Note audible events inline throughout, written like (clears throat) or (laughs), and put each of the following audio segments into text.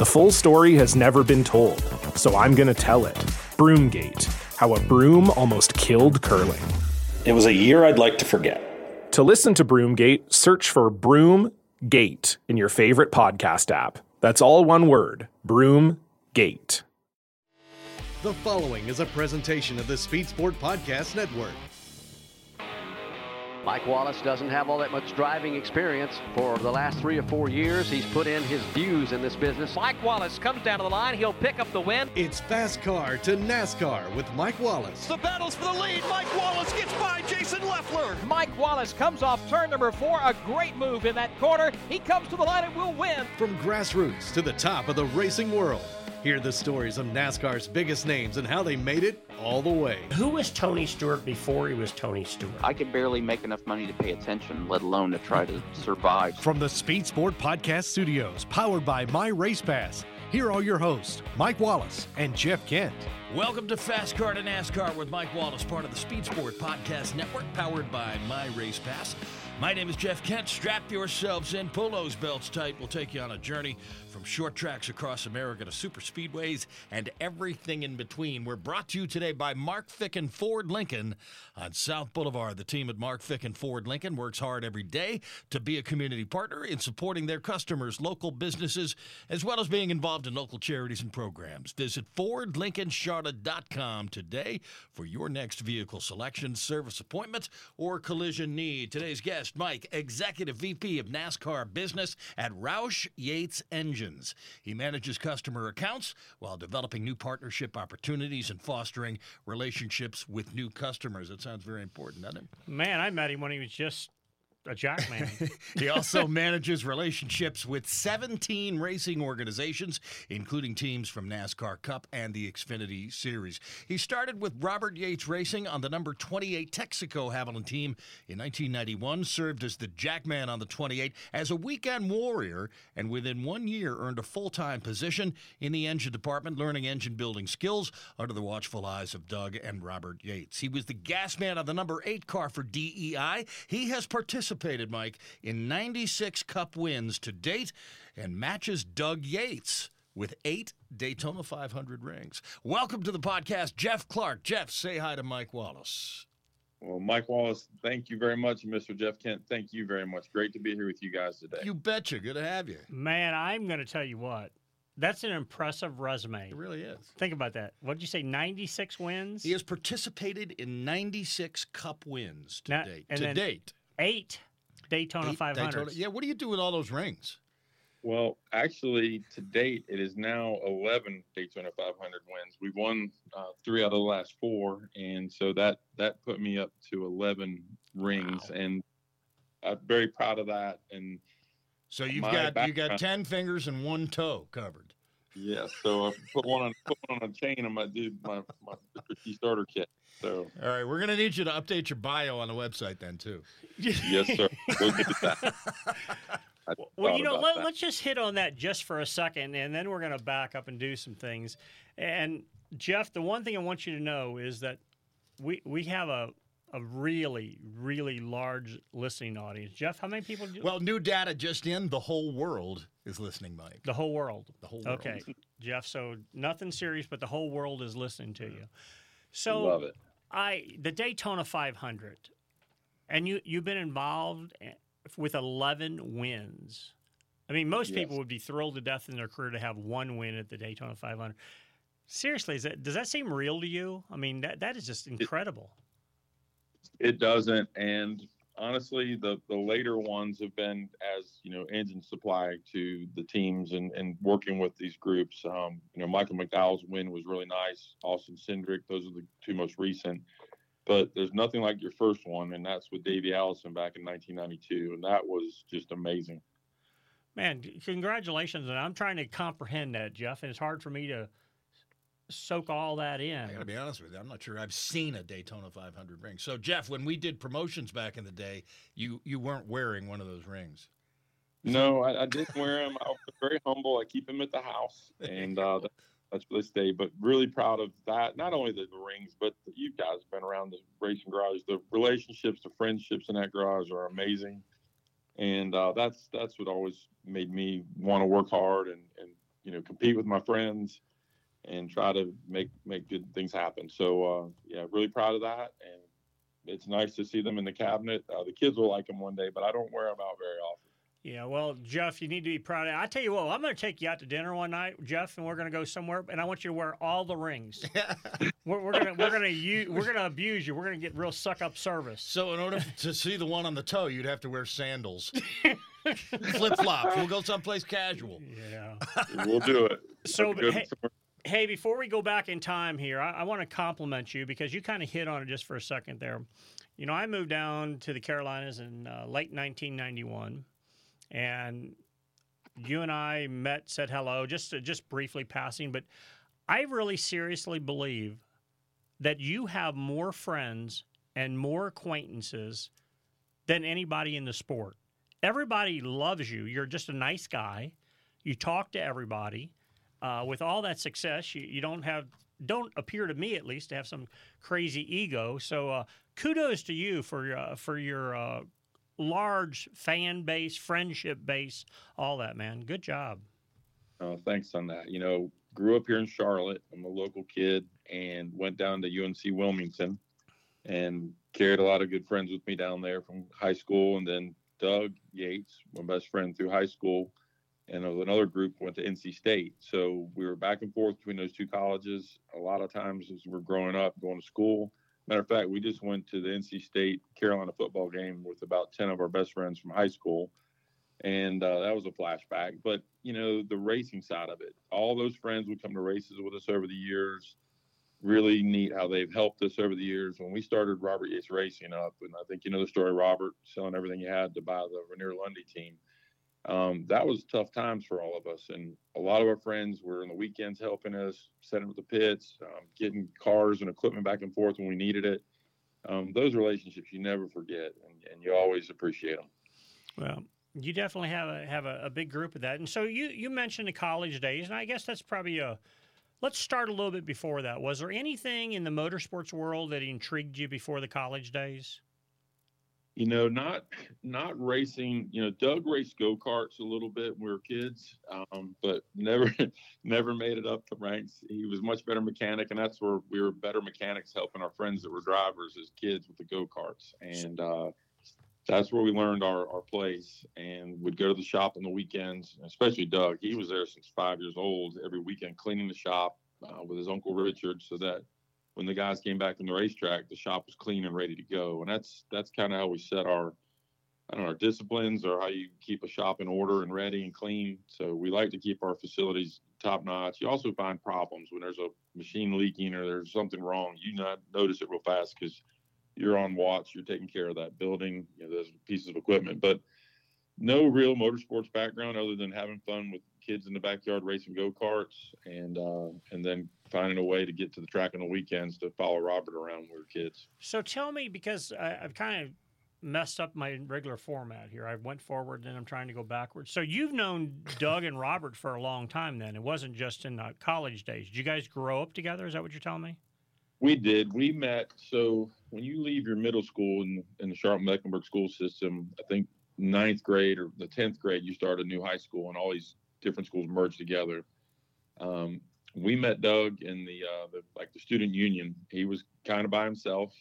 The full story has never been told, so I'm going to tell it. Broomgate How a Broom Almost Killed Curling. It was a year I'd like to forget. To listen to Broomgate, search for Broomgate in your favorite podcast app. That's all one word Broomgate. The following is a presentation of the Speed Sport Podcast Network. Mike Wallace doesn't have all that much driving experience. For the last three or four years, he's put in his views in this business. Mike Wallace comes down to the line. He'll pick up the win. It's Fast Car to NASCAR with Mike Wallace. The battle's for the lead. Mike Wallace gets by Jason Leffler. Mike Wallace comes off turn number four. A great move in that corner. He comes to the line and will win. From grassroots to the top of the racing world. Hear the stories of NASCAR's biggest names and how they made it all the way. Who was Tony Stewart before he was Tony Stewart? I could barely make enough money to pay attention, let alone to try to survive. From the Speed Sport Podcast Studios, powered by My Race Pass, here are your hosts, Mike Wallace and Jeff Kent. Welcome to Fast Car to NASCAR with Mike Wallace, part of the Speed Sport Podcast Network, powered by My Race Pass. My name is Jeff Kent. Strap yourselves in, pull those belts tight. We'll take you on a journey from short tracks across America to super speedways and everything in between. We're brought to you today by Mark Ficken Ford Lincoln on South Boulevard. The team at Mark Ficken Ford Lincoln works hard every day to be a community partner in supporting their customers, local businesses, as well as being involved in local charities and programs. Visit FordLincolnCharlotte.com today for your next vehicle selection, service appointment, or collision need. Today's guest, Mike, Executive VP of NASCAR Business at Roush Yates He manages customer accounts while developing new partnership opportunities and fostering relationships with new customers. That sounds very important, doesn't it? Man, I met him when he was just a jackman. (laughs) he also manages relationships with 17 racing organizations, including teams from NASCAR Cup and the Xfinity Series. He started with Robert Yates Racing on the number 28 Texaco Havoline team in 1991, served as the jackman on the 28 as a weekend warrior, and within one year earned a full time position in the engine department, learning engine building skills under the watchful eyes of Doug and Robert Yates. He was the gas man on the number 8 car for DEI. He has participated participated, Mike, in 96 Cup wins to date and matches Doug Yates with eight Daytona 500 rings. Welcome to the podcast, Jeff Clark. Jeff, say hi to Mike Wallace. Well, Mike Wallace, thank you very much. Mr. Jeff Kent, thank you very much. Great to be here with you guys today. You betcha. Good to have you. Man, I'm going to tell you what. That's an impressive resume. It really is. Think about that. What did you say? 96 wins? He has participated in 96 Cup wins to Now- date. and To then date. Eight Daytona Eight 500s. Daytona- Yeah, what do you do with all those rings? Well, actually, to date, it is now 11 Daytona 500 wins. We've won uh, three out of the last four, and so that that put me up to 11 rings, and I'm very proud of that. And So you've my got you got 10 fingers and one toe covered. Yeah, so I put one on put one on a chain on my dude my my key starter kit. So all right, we're gonna need you to update your bio on the website then too. yes, sir. We'll get that. (laughs) well, you know, let, us just hit on that just for a second, and then we're going to back up and do some things. And Jeff, the one thing I want you to know is that we we have a a really really large listening audience. Jeff, how many people? Do- well, new data just in. The whole world is listening, Mike. The whole world. The whole world. Okay, (laughs) Jeff. So nothing serious, but the whole world is listening to you. So love it. I the Daytona 500, and you you've been involved eh, with 11 wins. I mean, most yes. people would be thrilled to death in their career to have one win at the Daytona 500. Seriously, that, does that seem real to you? I mean, that that is just incredible. It, it doesn't, and honestly, the the later ones have been as you know engine supply to the teams and and working with these groups. Um, you know, Michael McDowell's win was really nice. Austin Cindric, those are the two most recent. But there's nothing like your first one, and that's with Davey Allison back in 1992, and that was just amazing. Man, congratulations! And I'm trying to comprehend that, Jeff, and it's hard for me to soak all that in. I got to be honest with you. I'm not sure I've seen a Daytona 500 ring. So, Jeff, when we did promotions back in the day, you you weren't wearing one of those rings. No, I, I didn't wear them. I was very humble. I keep them at the house, and uh, that's where they stay. But really proud of that. Not only the, the rings, but the, you guys have been around the racing garage. The relationships, the friendships in that garage are amazing, and uh, that's that's what always made me want to work hard and and you know compete with my friends and try to make make good things happen. So uh, yeah, really proud of that, and it's nice to see them in the cabinet. Uh, the kids will like them one day, but I don't wear them out very often. Yeah, well, Jeff, you need to be proud of. I tell you what, I'm going to take you out to dinner one night, Jeff, and we're going to go somewhere, and I want you to wear all the rings. (laughs) we're, we're gonna we're gonna use, we're gonna abuse you. We're gonna get real suck up service. So in order to see the one on the toe, you'd have to wear sandals, (laughs) flip flops. We'll go someplace casual. Yeah, we'll do it. So, hey, hey, before we go back in time here, I, I want to compliment you because you kind of hit on it just for a second there. You know, I moved down to the Carolinas in uh, late 1991 and you and I met, said hello, just just briefly passing. But I really seriously believe that you have more friends and more acquaintances than anybody in the sport. Everybody loves you. You're just a nice guy. You talk to everybody. Uh, with all that success, you, you don't have don't appear to me at least to have some crazy ego. So uh, kudos to you for uh, for your uh, large fan base, friendship base, all that, man. Good job. Oh, thanks on that. You know, grew up here in Charlotte. I'm a local kid and went down to UNC Wilmington and carried a lot of good friends with me down there from high school. And then Doug Yates, my best friend through high school, and another group went to NC State. So we were back and forth between those two colleges a lot of times as we we're growing up, going to school. Matter of fact, we just went to the NC State Carolina football game with about 10 of our best friends from high school. And uh, that was a flashback. But, you know, the racing side of it, all those friends would come to races with us over the years. Really neat how they've helped us over the years. When we started Robert Yates Racing up, and I think you know the story, Robert selling everything he had to buy the Ranier Lundy team um, that was tough times for all of us. And a lot of our friends were in the weekends helping us, setting up the pits, um, getting cars and equipment back and forth when we needed it. Um, those relationships you never forget, and, and, you always appreciate them. Well, you definitely have a have a, a, big group of that. And so you you mentioned the college days, and I guess that's probably a. Let's start a little bit before that. Was there anything in the motorsports world that intrigued you before the college days? You know, not not racing. You know, Doug raced go karts a little bit when we were kids, um, but (laughs) never never made it up the ranks. He was much better mechanic, and that's where we were better mechanics, helping our friends that were drivers as kids with the go karts, and uh, that's where we learned our our place. And would go to the shop on the weekends, especially Doug. He was there since five years old, every weekend cleaning the shop uh, with his uncle Richard, so that when the guys came back from the racetrack, the shop was clean and ready to go. And that's that's kind of how we set our I don't know our disciplines or how you keep a shop in order and ready and clean. So we like to keep our facilities top notch. You also find problems when there's a machine leaking or there's something wrong. You not notice it real fast because you're on watch. You're taking care of that building, you know, those pieces of equipment. But no real motorsports background other than having fun with kids in the backyard racing go karts, and uh, and then finding a way to get to the track on the weekends to follow Robert around when we were kids. So tell me, because I, I've kind of messed up my regular format here. I went forward, then I'm trying to go backwards. So you've known Doug and Robert for a long time. Then it wasn't just in uh, college days. Did you guys grow up together? Is that what you're telling me? We did. We met. So when you leave your middle school in, in the Charlotte Mecklenburg school system, I think ninth grade or the tenth grade, you start a new high school, and all these different schools merged together. Um, we met Doug in the, uh, the like the student union. He was kind of by himself,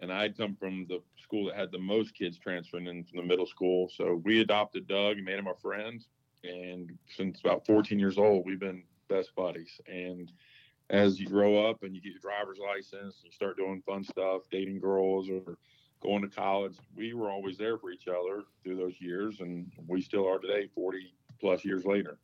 and I'd come from the school that had the most kids transferring in from the middle school. So we adopted Doug and made him our friend. And since about 14 years old, we've been best buddies. And as you grow up and you get your driver's license, and you start doing fun stuff, dating girls or going to college. We were always there for each other through those years, and we still are today, 40 plus years later.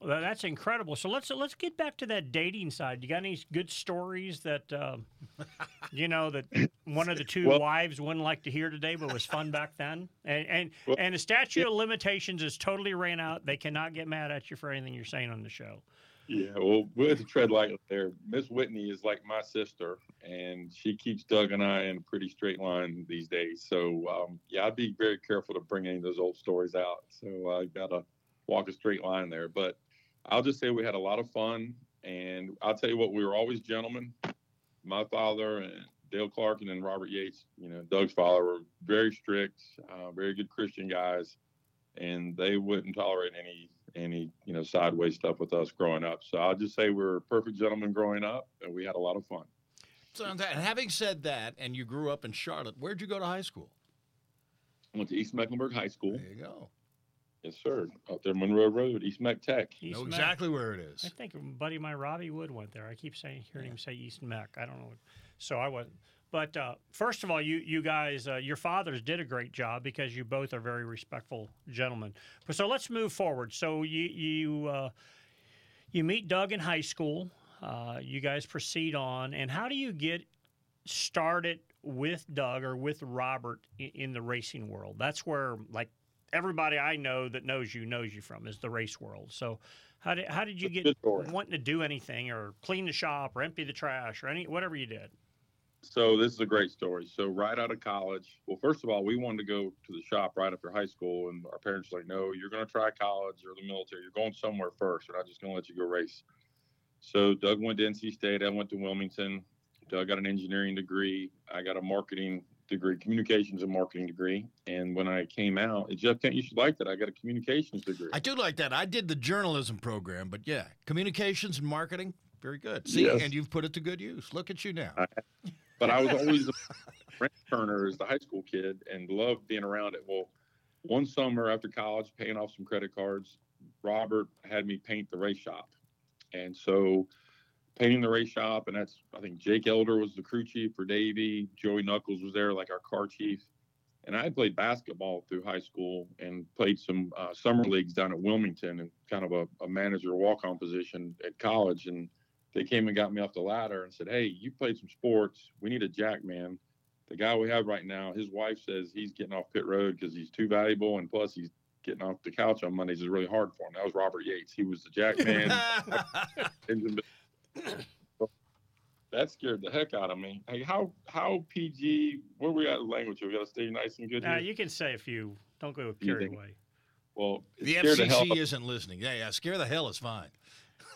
Well, that's incredible. So let's let's get back to that dating side. You got any good stories that uh, (laughs) you know that one of the two well, wives wouldn't like to hear today, but was fun back then? And and well, and the statute yeah. of limitations is totally ran out. They cannot get mad at you for anything you're saying on the show. Yeah, well, we have to tread lightly there. Miss Whitney is like my sister, and she keeps Doug and I in a pretty straight line these days. So, um, yeah, I'd be very careful to bring any of those old stories out. So I got to walk a straight line there. But I'll just say we had a lot of fun, and I'll tell you what, we were always gentlemen. My father and Dale Clark and then Robert Yates, you know, Doug's father, were very strict, uh, very good Christian guys, and they wouldn't tolerate any any you know sideways stuff with us growing up. So I'll just say we were perfect gentlemen growing up, and we had a lot of fun. So, and having said that, and you grew up in Charlotte, where'd you go to high school? I went to East Mecklenburg High School. There you go. Yes, sir. Out there, Monroe Road, East Meck Tech. East know exactly where it is. I think buddy my Robbie Wood went there. I keep saying hearing yeah. him say East Meck. I don't know. So I wasn't. But uh, first of all, you you guys, uh, your fathers did a great job because you both are very respectful gentlemen. But So let's move forward. So you you uh, you meet Doug in high school. Uh, you guys proceed on, and how do you get started with Doug or with Robert in, in the racing world? That's where like everybody I know that knows you knows you from is the race world. So how did how did you get wanting to do anything or clean the shop or empty the trash or any whatever you did? So this is a great story. So right out of college, well, first of all, we wanted to go to the shop right after high school, and our parents were like, "No, you're going to try college or the military. You're going somewhere first. We're not just going to let you go race." So Doug went to NC State. I went to Wilmington. Doug got an engineering degree. I got a marketing degree, communications and marketing degree. And when I came out, Jeff Kent, you should like that. I got a communications degree. I do like that. I did the journalism program, but yeah, communications and marketing, very good. See, yes. and you've put it to good use. Look at you now. I, but I was (laughs) always a Turner as the high school kid and loved being around it. Well, one summer after college, paying off some credit cards, Robert had me paint the race shop. And so painting the race shop, and that's I think Jake Elder was the crew chief for Davey. Joey Knuckles was there, like our car chief. And I had played basketball through high school and played some uh, summer leagues down at Wilmington and kind of a, a manager walk on position at college. And they came and got me off the ladder and said, Hey, you played some sports. We need a jack man. The guy we have right now, his wife says he's getting off pit road because he's too valuable. And plus, he's getting off the couch on Mondays is really hard for him. That was Robert Yates. He was the jack man. (laughs) that scared the heck out of me. Hey, how how PG? Where we at language? We got to stay nice and good. Uh, you can say a few. Don't go carry away. Well, the FCC the isn't listening. Yeah, yeah. Scare the hell is fine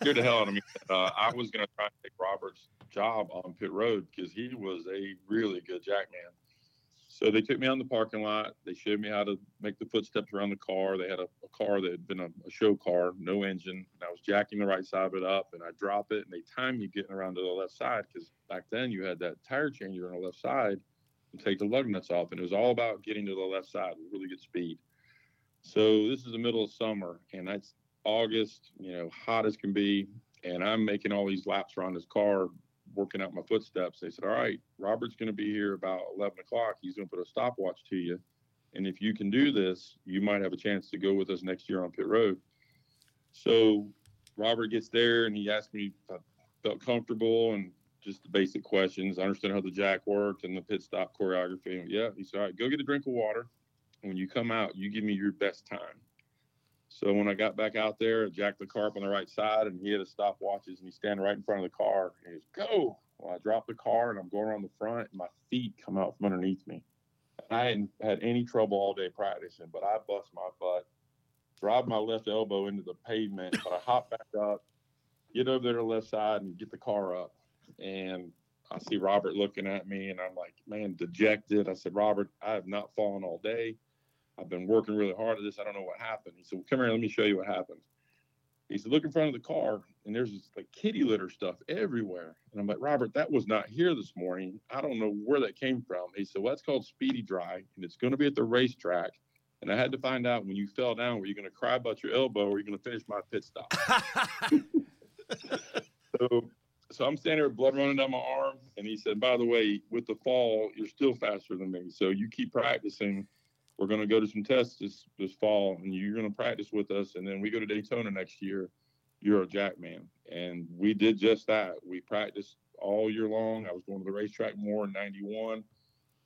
scared the hell out of me. Uh, I was going to try to take Robert's job on pit road because he was a really good jackman. So they took me on the parking lot. They showed me how to make the footsteps around the car. They had a, a car that had been a, a, show car, no engine. And I was jacking the right side of it up, and I drop it, and they time you getting around to the left side because back then you had that tire changer on the left side and take the lug nuts off, and it was all about getting to the left side with really good speed. So this is the middle of summer, and that's August, you know, hot as can be, and I'm making all these laps around this car, working out my footsteps. They said, "All right, Robert's going to be here about 11 o'clock. He's going to put a stopwatch to you, and if you can do this, you might have a chance to go with us next year on pit road." So Robert gets there, and he asked me if I felt comfortable and just the basic questions. I understand how the jack worked and the pit stop choreography. And yeah, he said, "All right, go get a drink of water. When you come out, you give me your best time." So when I got back out there, I jacked the car up on the right side, and he had his stopwatches, and he's standing right in front of the car. And he's go. Well, I dropped the car, and I'm going around the front, and my feet come out from underneath me. And I hadn't had any trouble all day practicing, but I bust my butt, drive my left elbow into the pavement, but I hop back up, get over there to the left side, and get the car up. And I see Robert looking at me, and I'm like, man, dejected. I said, Robert, I have not fallen all day. I've been working really hard at this. I don't know what happened. He said, well, come here, let me show you what happened. He said, look in front of the car, and there's this like kitty litter stuff everywhere. And I'm like, Robert, that was not here this morning. I don't know where that came from. He said, well, that's called speedy dry, and it's going to be at the racetrack. And I had to find out when you fell down, were you going to cry about your elbow or are you going to finish my pit stop? (laughs) so, so I'm standing there with blood running down my arm. And he said, by the way, with the fall, you're still faster than me. So you keep practicing we're going to go to some tests this this fall, and you're going to practice with us, and then we go to Daytona next year. You're a jack man, and we did just that. We practiced all year long. I was going to the racetrack more in '91.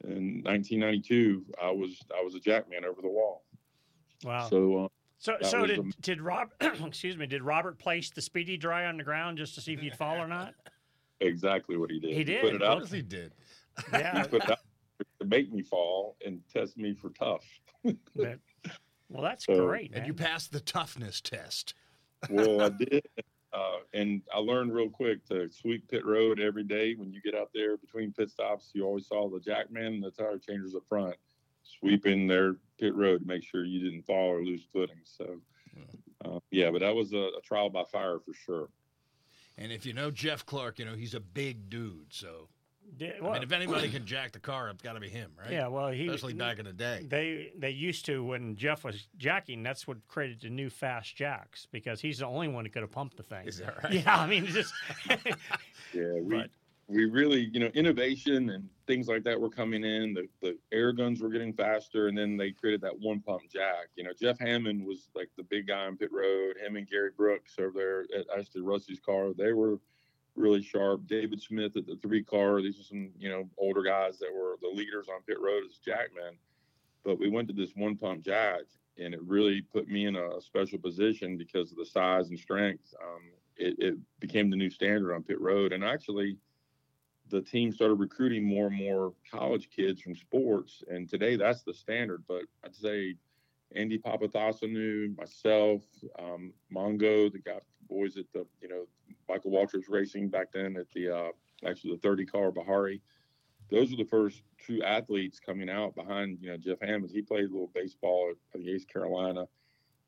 In 1992, I was I was a jack man over the wall. Wow. So. Uh, so, so did, a, did Rob? (clears throat) excuse me. Did Robert place the speedy dry on the ground just to see if you'd fall or not? (laughs) Exactly what he did. He did. He put it out. Of he did. Yeah. he put it out to make me fall and test me for tough. (laughs) well, that's so, great. Man. And you passed the toughness test. (laughs) well, I did. Uh, and I learned real quick to sweep pit road every day. When you get out there between pit stops, you always saw the jackman and the tire changers up front sweeping their pit road to make sure you didn't fall or lose footing. So, uh, yeah, but that was a, a trial by fire for sure. And if you know Jeff Clark, you know he's a big dude. So did, well, I mean, if anybody (clears throat) can jack the car, it's got to be him, right? Yeah, well, he especially back in the day. They they used to when Jeff was jacking. That's what created the new fast jacks because he's the only one who could have pumped the thing. Is that (laughs) right? Yeah, I mean, just (laughs) yeah, we but, we really you know innovation and things like that were coming in. The the air guns were getting faster, and then they created that one pump jack. You know, Jeff Hammond was like the big guy on pit road. Him and Gary Brooks over there at actually Rusty's car. They were really sharp. David Smith at the three car. These are some, you know, older guys that were the leaders on pit road as jackmen. But we went to this one pump jack and it really put me in a special position because of the size and strength. Um, it, it, became the new standard on pit road. And actually, the team started recruiting more and more college kids from sports. And today that's the standard. But I'd say Andy Papathanassiou, myself, um, Mongo, the guy, boys at the, you know, Michael Waltrip Racing back then at the, uh, actually the 30 car Bahari. Those are the first two athletes coming out behind, you know, Jeff Hammond. He played a little baseball at the East Carolina,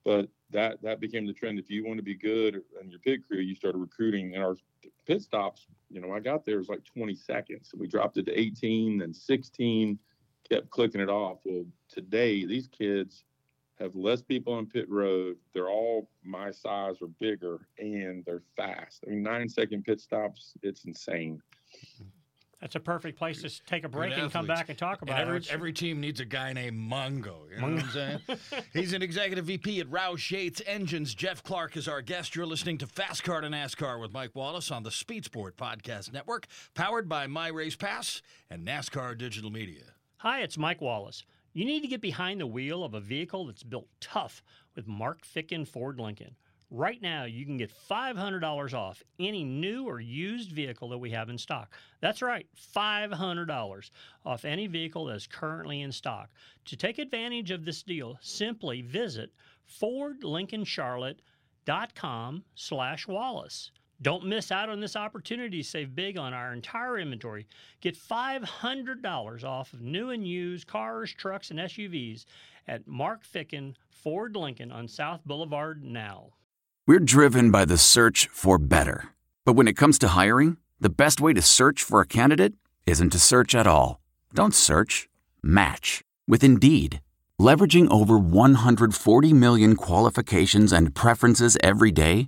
but that that became the trend. If you want to be good in your pit crew, you started recruiting. And our pit stops, you know, I got there was like 20 seconds. We dropped it to 18, then 16, kept clicking it off. Well, today these kids have less people on pit road. They're all my size or bigger, and they're fast. I mean, nine second pit stops, it's insane. That's a perfect place to take a break and come back and talk about and every, it. Every team needs a guy named Mongo. You know what I'm saying? (laughs) He's an executive VP at Roush Yates Engines. Jeff Clark is our guest. You're listening to Fast Car to NASCAR with Mike Wallace on the Speed Sport Podcast Network, powered by My Race Pass and NASCAR Digital Media. Hi, it's Mike Wallace. You need to get behind the wheel of a vehicle that's built tough with Mark Ficken Ford Lincoln. Right now, you can get $500 off any new or used vehicle that we have in stock. That's right, $500 off any vehicle that is currently in stock. To take advantage of this deal, simply visit fordlincolncharlotte.com slash Wallace. Don't miss out on this opportunity to save big on our entire inventory. Get $500 off of new and used cars, trucks, and SUVs at Mark Ficken Ford Lincoln on South Boulevard now. We're driven by the search for better. But when it comes to hiring, the best way to search for a candidate isn't to search at all. Don't search, match with Indeed. Leveraging over 140 million qualifications and preferences every day,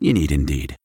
You need Indeed.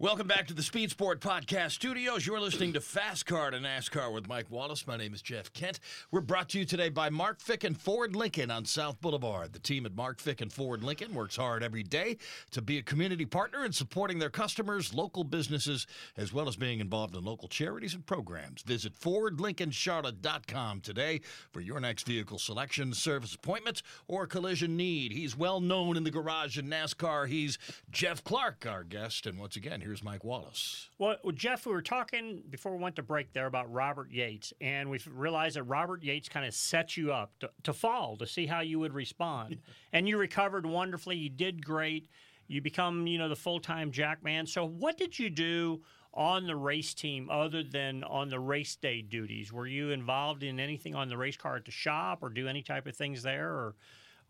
Welcome back to the Speed Sport Podcast Studios. You're listening to Fast Car to NASCAR with Mike Wallace. My name is Jeff Kent. We're brought to you today by Mark Ficken Ford Lincoln on South Boulevard. The team at Mark Ficken Ford Lincoln works hard every day to be a community partner in supporting their customers, local businesses, as well as being involved in local charities and programs. Visit FordLincolnCharlotte.com today for your next vehicle selection, service appointments, or collision need. He's well known in the garage in NASCAR. He's Jeff Clark, our guest. And once again, here's Mike Wallace. Well, Jeff, we were talking before we went to break there about Robert Yates, and we realized that Robert Yates kind of set you up to, to fall to see how you would respond. and you recovered wonderfully. You did great. You become, you know, the full time jackman. So, what did you do on the race team other than on the race day duties? Were you involved in anything on the race car at the shop, or do any type of things there, or,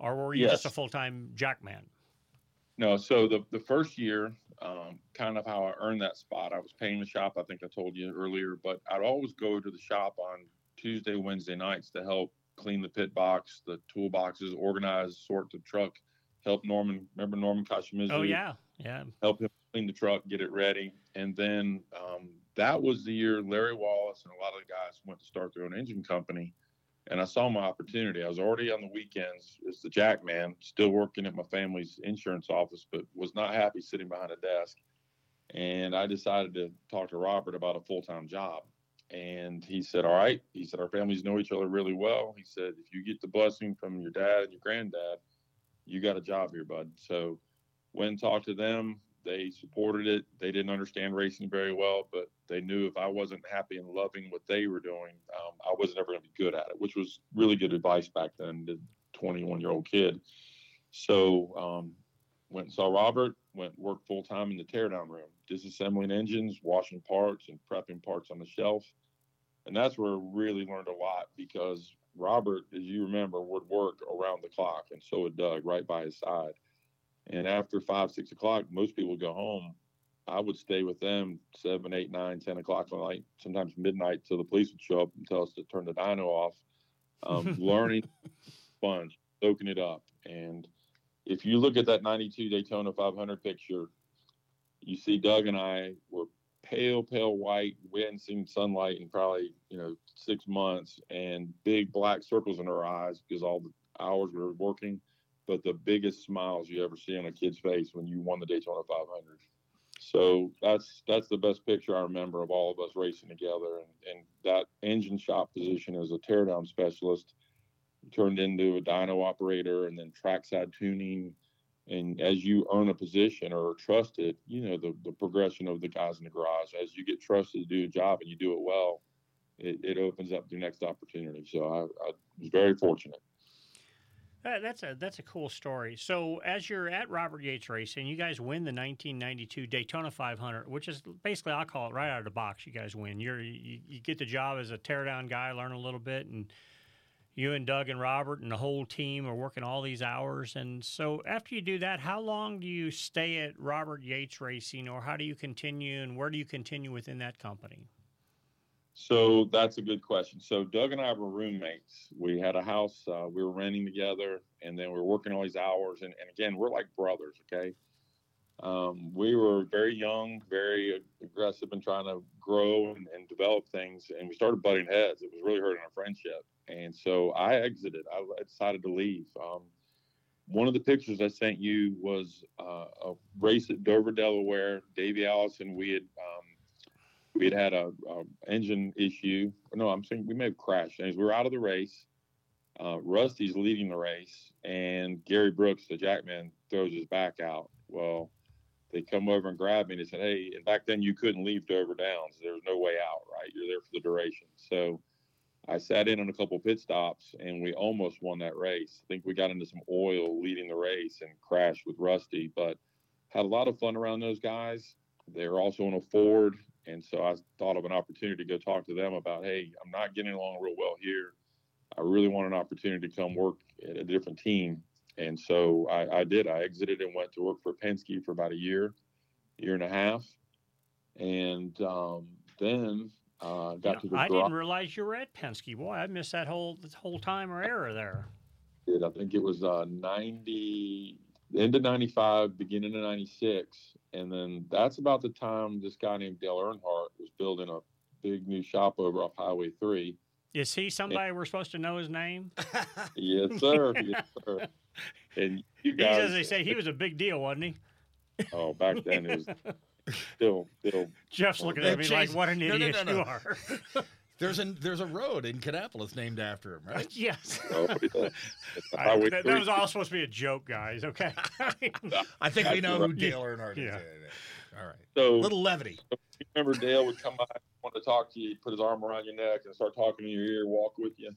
or were you Yes. just a full time jackman? No, so the the first year, um, kind of how I earned that spot, I was paying the shop. I think I told you earlier, but I'd always go to the shop on Tuesday, Wednesday nights to help clean the pit box, the toolboxes, organize, sort the truck, help Norman. Remember Norman Koshimizu? Oh yeah, yeah. help him clean the truck, get it ready. And then um, that was the year Larry Wallace and a lot of the guys went to start their own engine company. And I saw my opportunity. I was already on the weekends as the jack man, still working at my family's insurance office, but was not happy sitting behind a desk. And I decided to talk to Robert about a full time job. And he said, All right. He said, Our families know each other really well. He said, If you get the blessing from your dad and your granddad, you got a job here, bud. So went and talked to them. They supported it. They didn't understand racing very well, but they knew if I wasn't happy and loving what they were doing, um, I wasn't ever going to be good at it, which was really good advice back then to 21 year old kid. So um, went and saw Robert, went worked full time in the teardown room, disassembling engines, washing parts, and prepping parts on the shelf. And that's where I really learned a lot because Robert, as you remember, would work around the clock, and so would Doug right by his side. And after five, six o'clock, most people go home. I would stay with them seven, eight, nine, ten o'clock at night, sometimes midnight, till the police would show up and tell us to turn the dyno off. Um, (laughs) learning, sponge, soaking it up. And if you look at that 92 Daytona 500 picture, you see Doug and I were pale, pale white. We hadn't seen sunlight in probably, you know, six months and big black circles in our eyes because all the hours we were working. But the biggest smiles you ever see on a kid's face when you won the Daytona 500. So that's that's the best picture I remember of all of us racing together. And, and that engine shop position as a teardown specialist turned into a dyno operator and then trackside tuning. And as you earn a position or are trusted, you know, the, the progression of the guys in the garage, as you get trusted to do a job and you do it well, it, it opens up the next opportunity. So I, I was very fortunate. That, that's a that's a cool story. So as you're at Robert Yates Racing, you guys win the 1992 Daytona 500, which is basically I'll call it right out of the box. You guys win. You're you, you get the job as a teardown guy, learn a little bit, and you and Doug and Robert and the whole team are working all these hours. And so after you do that, how long do you stay at Robert Yates Racing, or how do you continue, and where do you continue within that company? So that's a good question. So Doug and I were roommates. We had a house uh, we were renting together, and then we were working all these hours. And, and again, we're like brothers. Okay, um, we were very young, very aggressive in trying to grow and, and develop things, and we started butting heads. It was really hurting our friendship, and so I exited. I decided to leave. Um, one of the pictures I sent you was uh, a race at Dover, Delaware. Davey Allison, we had um, we had a, a engine issue. No, I'm saying we may have crashed. Anyways, we were out of the race. Uh, Rusty's leading the race, and Gary Brooks, the jackman, throws his back out. Well, they come over and grab me and they said, "Hey!" And back then you couldn't leave Dover Downs. There was no way out. Right, you're there for the duration. So I sat in on a couple pit stops, and we almost won that race. I think we got into some oil leading the race and crashed with Rusty, but had a lot of fun around those guys. They were also in a Ford, and so I thought of an opportunity to go talk to them about, hey, I'm not getting along real well here. I really want an opportunity to come work at a different team. And so I, I did. I exited and went to work for Penske for about a year, year and a half. And um, then uh, got You know, to the I didn't realize you were at Penske. Boy, I missed that whole this whole time or era there. did. I think it was uh, 90, end of 95, beginning of 96. And then that's about the time this guy named Dale Earnhardt was building a big new shop over off Highway 3. Is he somebody and, we're supposed to know his name? (laughs) yes, sir. yes, sir. And you guys, as they say, he was a big deal, wasn't he? Oh, back then it was (laughs) still, still. Jeff's looking at me like, "What an idiot no, no, no, you are." (laughs) There's a there's a road in Kannapolis named after him, right? (laughs) yes. Oh, (laughs) I, that, that, was all supposed to be a joke, guys. Okay. (laughs) I think we know who Dale Earnhardt is. All right. So little levity. So remember, Dale would come by, want to talk to you, put his arm around your neck, and start talking in your ear, walk with you.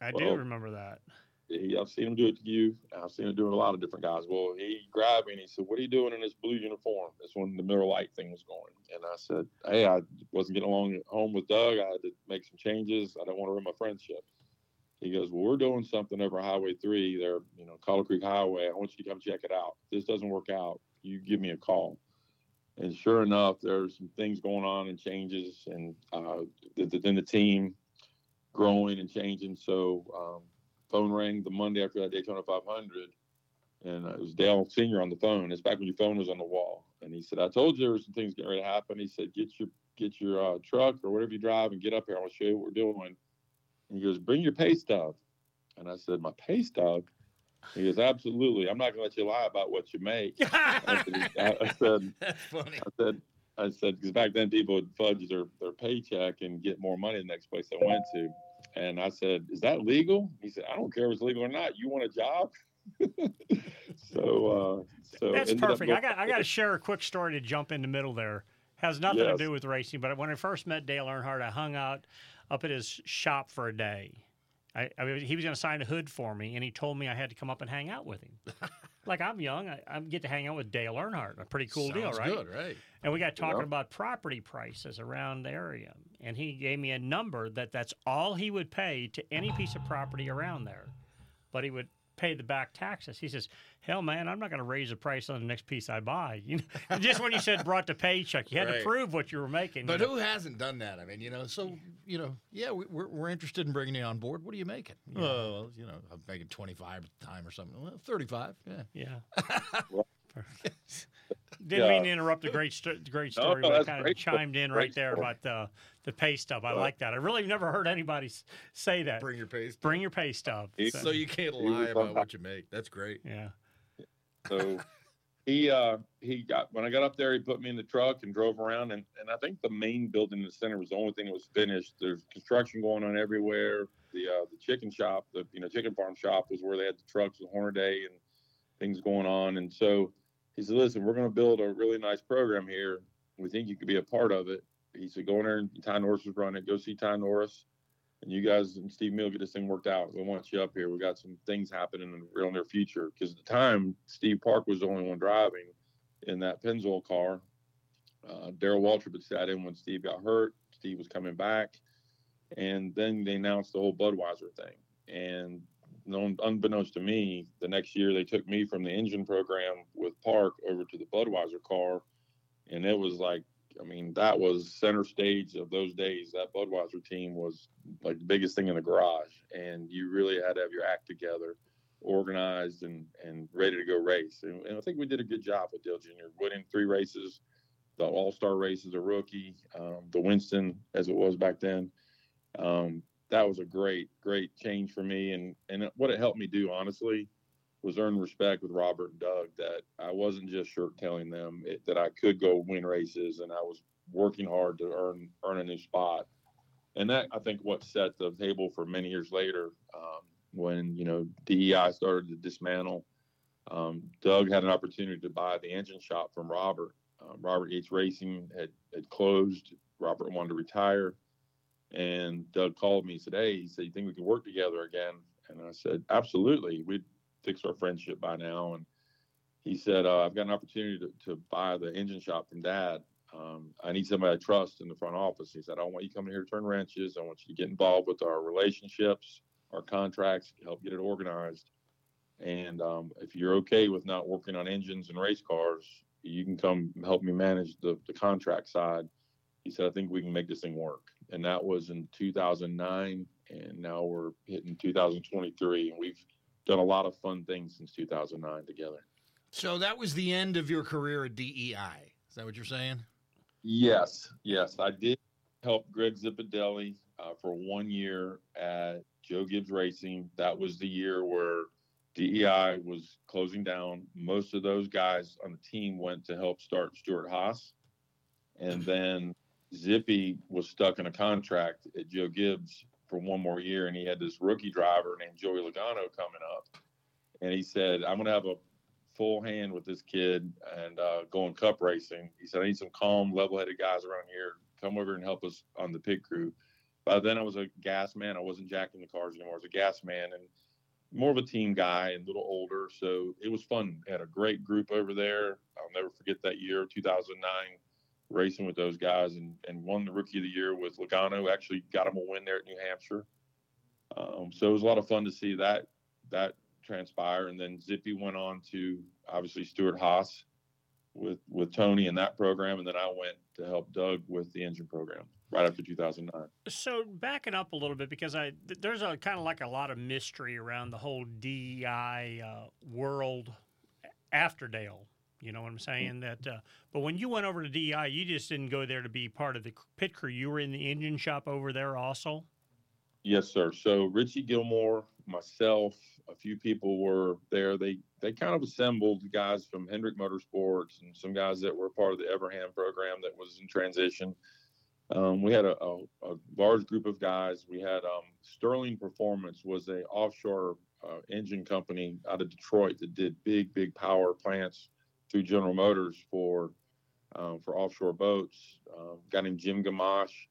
I well, do remember that he, I've seen him do it to you. I've seen him do it to a lot of different guys. Well, he grabbed me and he said, "What are you doing in this blue uniform?" That's when the Miller Lite thing was going, and I said, "Hey, I wasn't getting along at home with Doug. I had to make some changes. I don't want to ruin my friendship." He goes, "Well, we're doing something over Highway Three there, you know, Coddle Creek Highway. I want you to come check it out. If this doesn't work out, you give me a call." And sure enough, there's some things going on and changes, and uh, then the team growing and changing. So um, phone rang the Monday after that Daytona 500, and it was Dale Senior on the phone. It's back when your phone was on the wall, and he said, "I told you there were some things getting ready to happen." He said, "Get your get your uh, truck or whatever you drive and get up here. I will show you what we're doing." And he goes, "Bring your pay stub," and I said, "My pay stub." He goes, "Absolutely. I'm not going to let you lie about what you make." (laughs) (laughs) I said, I said, I said, I said, because back then people would fudge their, their paycheck and get more money the next place they went to. And I said, "Is that legal?" He said, "I don't care if it's legal or not. You want a job?" (laughs) so, uh, so that's perfect. I got I got to share a quick story to jump in the middle there. Has nothing yes. to do with racing, but when I first met Dale Earnhardt, I hung out up at his shop for a day. I, I he was going to sign a hood for me, and he told me I had to come up and hang out with him. (laughs) like I'm young, I, I, get to hang out with Dale Earnhardt. A pretty cool Sounds deal, right? Good, right? And we got talking yeah. about property prices around the area, and he gave me a number that that's all he would pay to any piece of property around there, but he would pay the back taxes. He says, "Hell, man, I'm not going to raise the price on the next piece I buy." (laughs) You know, just when you said brought the paycheck, you had right. to prove what you were making. But who know? hasn't done that? I mean, you know, so you know, yeah, we, are we're interested in bringing you on board. What are you making? You know, well, you know, I'm making 25 at the time or something. Well, 35. Yeah. Yeah. (laughs) Didn't yeah. mean to interrupt the great, st- great story, no, no, but I kind of chimed in right there story. about the the pay stub. I like that. I really never heard anybody say that. Bring your pay stub. Bring your pay stub. So, so you can't lie about what you make. That's great. Yeah. So he uh, he got when I got up there, he put me in the truck and drove around, and, and I think the main building in the center was the only thing that was finished. There's construction going on everywhere. The uh, the chicken shop, the you know chicken farm shop, was where they had the trucks with Hornaday and things going on, and so he said, "Listen, we're going to build a really nice program here. We think you could be a part of it." He said, "Go in there and Ty Norris was running. Go see Ty Norris, and you guys and Steve Hmiel get this thing worked out. We want you up here. We got some things happening in the real near future. Because at the time, Steve Park was the only one driving in that Pennzoil car. Uh, Darrell Waltrip had sat in when Steve got hurt. Steve was coming back, and then they announced the whole Budweiser thing. And unbeknownst to me, the next year they took me from the engine program with Park over to the Budweiser car, and it was like, I mean, that was center stage of those days. That Budweiser team was like the biggest thing in the garage, and you really had to have your act together, organized and and ready to go race. And, and I think we did a good job with Dale Jr. winning three races, the All Star race as a rookie, um, the Winston as it was back then. Um, that was a great, great change for me. And and what it helped me do, honestly, was earn respect with Robert and Doug. That I wasn't just shirt telling them it, that I could go win races, and I was working hard to earn earn a new spot. And that I think what set the table for many years later, um, when you know DEI started to dismantle. Um, Doug had an opportunity to buy the engine shop from Robert. Um, Robert Yates Racing had, had closed. Robert wanted to retire. And Doug called me Hey, he said, You think we can work together again? And I said, Absolutely. We'd fixed our friendship by now. And he said, uh, I've got an opportunity to, to, buy the engine shop from dad. Um, I need somebody I trust in the front office. He said, I don't want you coming here to turn wrenches. I want you to get involved with our relationships, our contracts, help get it organized. And um, if you're okay with not working on engines and race cars, you can come help me manage the, the contract side. He said, I think we can make this thing work and that was in 2009 and now we're hitting 2023 and we've done a lot of fun things since 2009 together. So that was the end of your career at DEI. Is that what you're saying? Yes, yes, I did help Greg Zipadelli uh, for one year at Joe Gibbs Racing. That was the year where DEI was closing down. Most of those guys on the team went to help start Stewart-Haas. And then Zippy was stuck in a contract at Joe Gibbs for one more year, and he had this rookie driver named Joey Logano coming up. And he said, I'm going to have a full hand with this kid and uh, going cup racing. He said, I need some calm, level headed guys around here. Come over and help us on the pit crew. By then, I was a gas man. I wasn't jacking the cars anymore. I was a gas man and more of a team guy and a little older. So it was fun. Had a great group over there. I'll never forget that year, 2009, racing with those guys and, and won the rookie of the year with Logano. Actually got him a win there at New Hampshire. Um, so it was a lot of fun to see that that transpire. And then Zippy went on to obviously Stewart Haas with with Tony in that program, and then I went to help Doug with the engine program right after 2009. So backing up a little bit because I there's a kind of like a lot of mystery around the whole DEI uh, world after Dale. You know what I'm saying? That, uh, but when you went over to DEI, you just didn't go there to be part of the pit crew. You were in the engine shop over there also. Yes, sir. So Richie Gilmore, myself, a few people were there. They they kind of assembled guys from Hendrick Motorsports and some guys that were part of the Evernham program that was in transition. Um, we had a, a, a, large group of guys. We had um, Sterling Performance was a offshore uh, engine company out of Detroit that did big big power plants through General Motors for um, for offshore boats. Uh, guy named Jim Gamache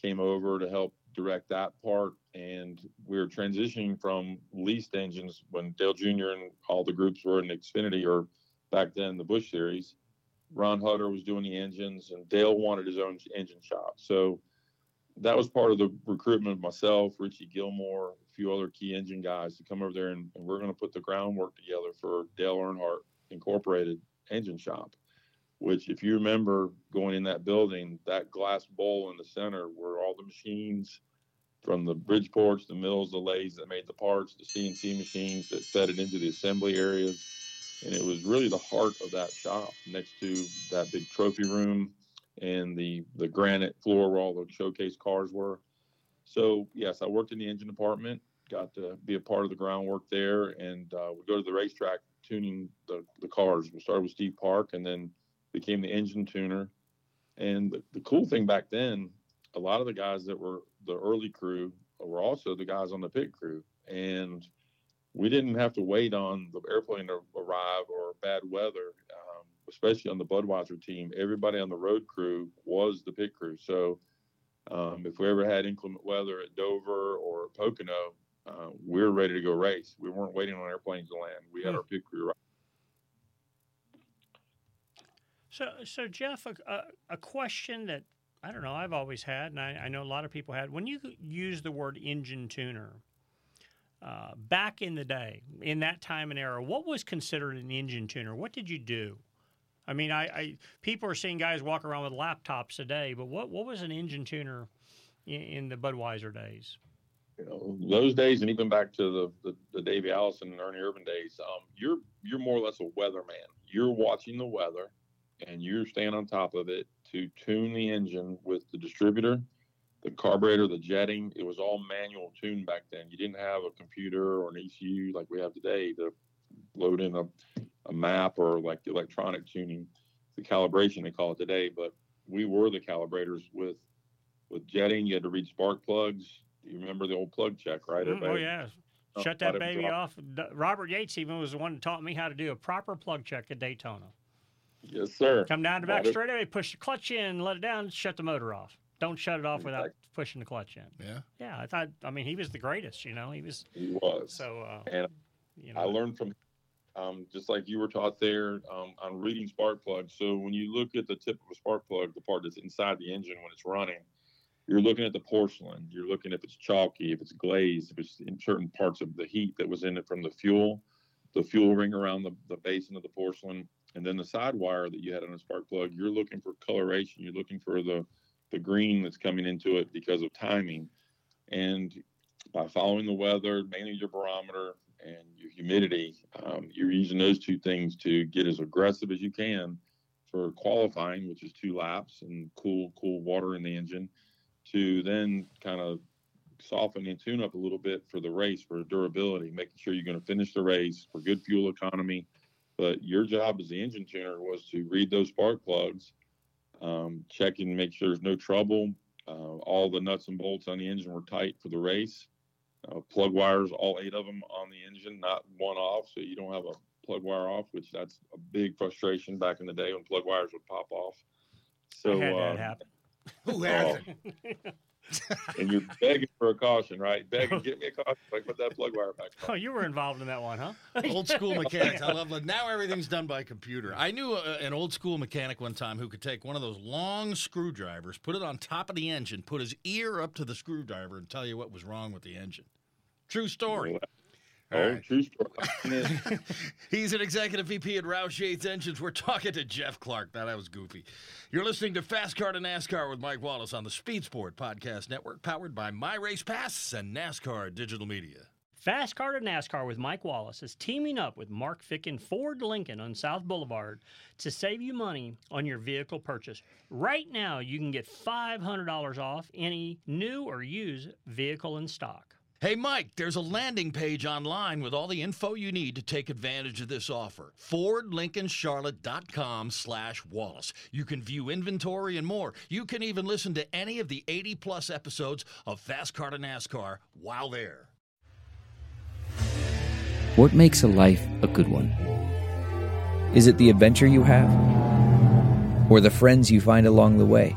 came over to help direct that part. And we were transitioning from leased engines when Dale Jr. and all the groups were in Xfinity or back then the Busch Series. Ron Hutter was doing the engines, and Dale wanted his own engine shop. So that was part of the recruitment of myself, Richie Gilmore, a few other key engine guys to come over there, and, and we're going to put the groundwork together for Dale Earnhardt Incorporated engine shop which if you remember going in that building, that glass bowl in the center where all the machines from the bridge Bridgeports, the mills, the lathes that made the parts, the CNC machines that fed it into the assembly areas. And it was really the heart of that shop next to that big trophy room and the, the granite floor where all the showcase cars were. So, yes, I worked in the engine department, got to be a part of the groundwork there, and uh, we go to the racetrack tuning the, the cars. We started with Steve Park and then became the engine tuner. And the, the cool thing back then, a lot of the guys that were the early crew were also the guys on the pit crew. And we didn't have to wait on the airplane to arrive or bad weather, um, especially on the Budweiser team. Everybody on the road crew was the pit crew. So um, if we ever had inclement weather at Dover or Pocono, uh, we were ready to go race. We weren't waiting on airplanes to land. We had hmm. our pit crew right so, so Jeff, a, a, question that I don't know I've always had, and I, I, know a lot of people had. When you use the word engine tuner, uh, back in the day, in that time and era, what was considered an engine tuner? What did you do? I mean, I, I people are seeing guys walk around with laptops today, but what what was an engine tuner in, in the Budweiser days? Know, those days, and even back to the the, the Davey Allison and Ernie Irvan days, um, you're you're more or less a weatherman. You're watching the weather and you're staying on top of it to tune the engine with the distributor, the carburetor, the jetting. It was all manual tune back then. You didn't have a computer or an ECU like we have today to load in a, a map or like electronic tuning, the calibration they call it today. But we were the calibrators with with jetting. You had to read spark plugs. You remember the old plug check, right? Mm, oh yeah. Shut that baby off. Robert Yates even was the one that taught me how to do a proper plug check at Daytona. Yes, sir. Come down to back straightaway, push the clutch in, let it down, shut the motor off. Don't shut it off without pushing the clutch in. Yeah. Yeah, I thought. I mean, he was the greatest. You know, he was. He was. So. Uh, and you know, I learned from, um, just like you were taught there, um, on reading spark plugs. So when you look at the tip of a spark plug, the part that's inside the engine when it's running, you're looking at the porcelain. You're looking if it's chalky, if it's glazed, if it's in certain parts of the heat that was in it from the fuel, the fuel ring around the, the basin of the porcelain and then the side wire that you had on a spark plug, you're looking for coloration. You're looking for the the green that's coming into it because of timing. And by following the weather, mainly your barometer and your humidity. Um, you're using those two things to get as aggressive as you can for qualifying, which is two laps and cool, cool water in the engine, to then kind of soften and tune up a little bit for the race for durability, making sure you're going to finish the race for good fuel economy. But your job as the engine tuner was to read those spark plugs, um, check and make sure there's no trouble. Uh, all the nuts and bolts on the engine were tight for the race. Uh, plug wires, all eight of them on the engine, not one off, so you don't have a plug wire off, which that's a big frustration back in the day when plug wires would pop off. So I had that happen. Who hasn't? Oh. (laughs) and you're begging for a caution, right? Begging, (laughs) get me a caution. Like put that plug wire back. On. Oh, you were involved in that one, huh? (laughs) old school mechanics. I love it. Now everything's done by computer. I knew a, an old school mechanic one time who could take one of those long screwdrivers, put it on top of the engine, put his ear up to the screwdriver, and tell you what was wrong with the engine. True story. Right. true story. (laughs) He's an executive VP at Roush Yates Engines. We're talking to Jeff Clark. Now, that was goofy. You're listening to Fast Car to NASCAR with Mike Wallace on the Speed Sport Podcast Network, powered by My Race Pass and NASCAR Digital Media. Fast Car to NASCAR with Mike Wallace is teaming up with Mark Ficken Ford Lincoln on South Boulevard to save you money on your vehicle purchase. Right now, you can get $500 off any new or used vehicle in stock. Hey, Mike, there's a landing page online with all the info you need to take advantage of this offer. FordLincolnCharlotte.com slash Wallace. You can view inventory and more. You can even listen to any of the 80 plus episodes of Fast Car to NASCAR while there. What makes a life a good one? Is it the adventure you have? Or the friends you find along the way?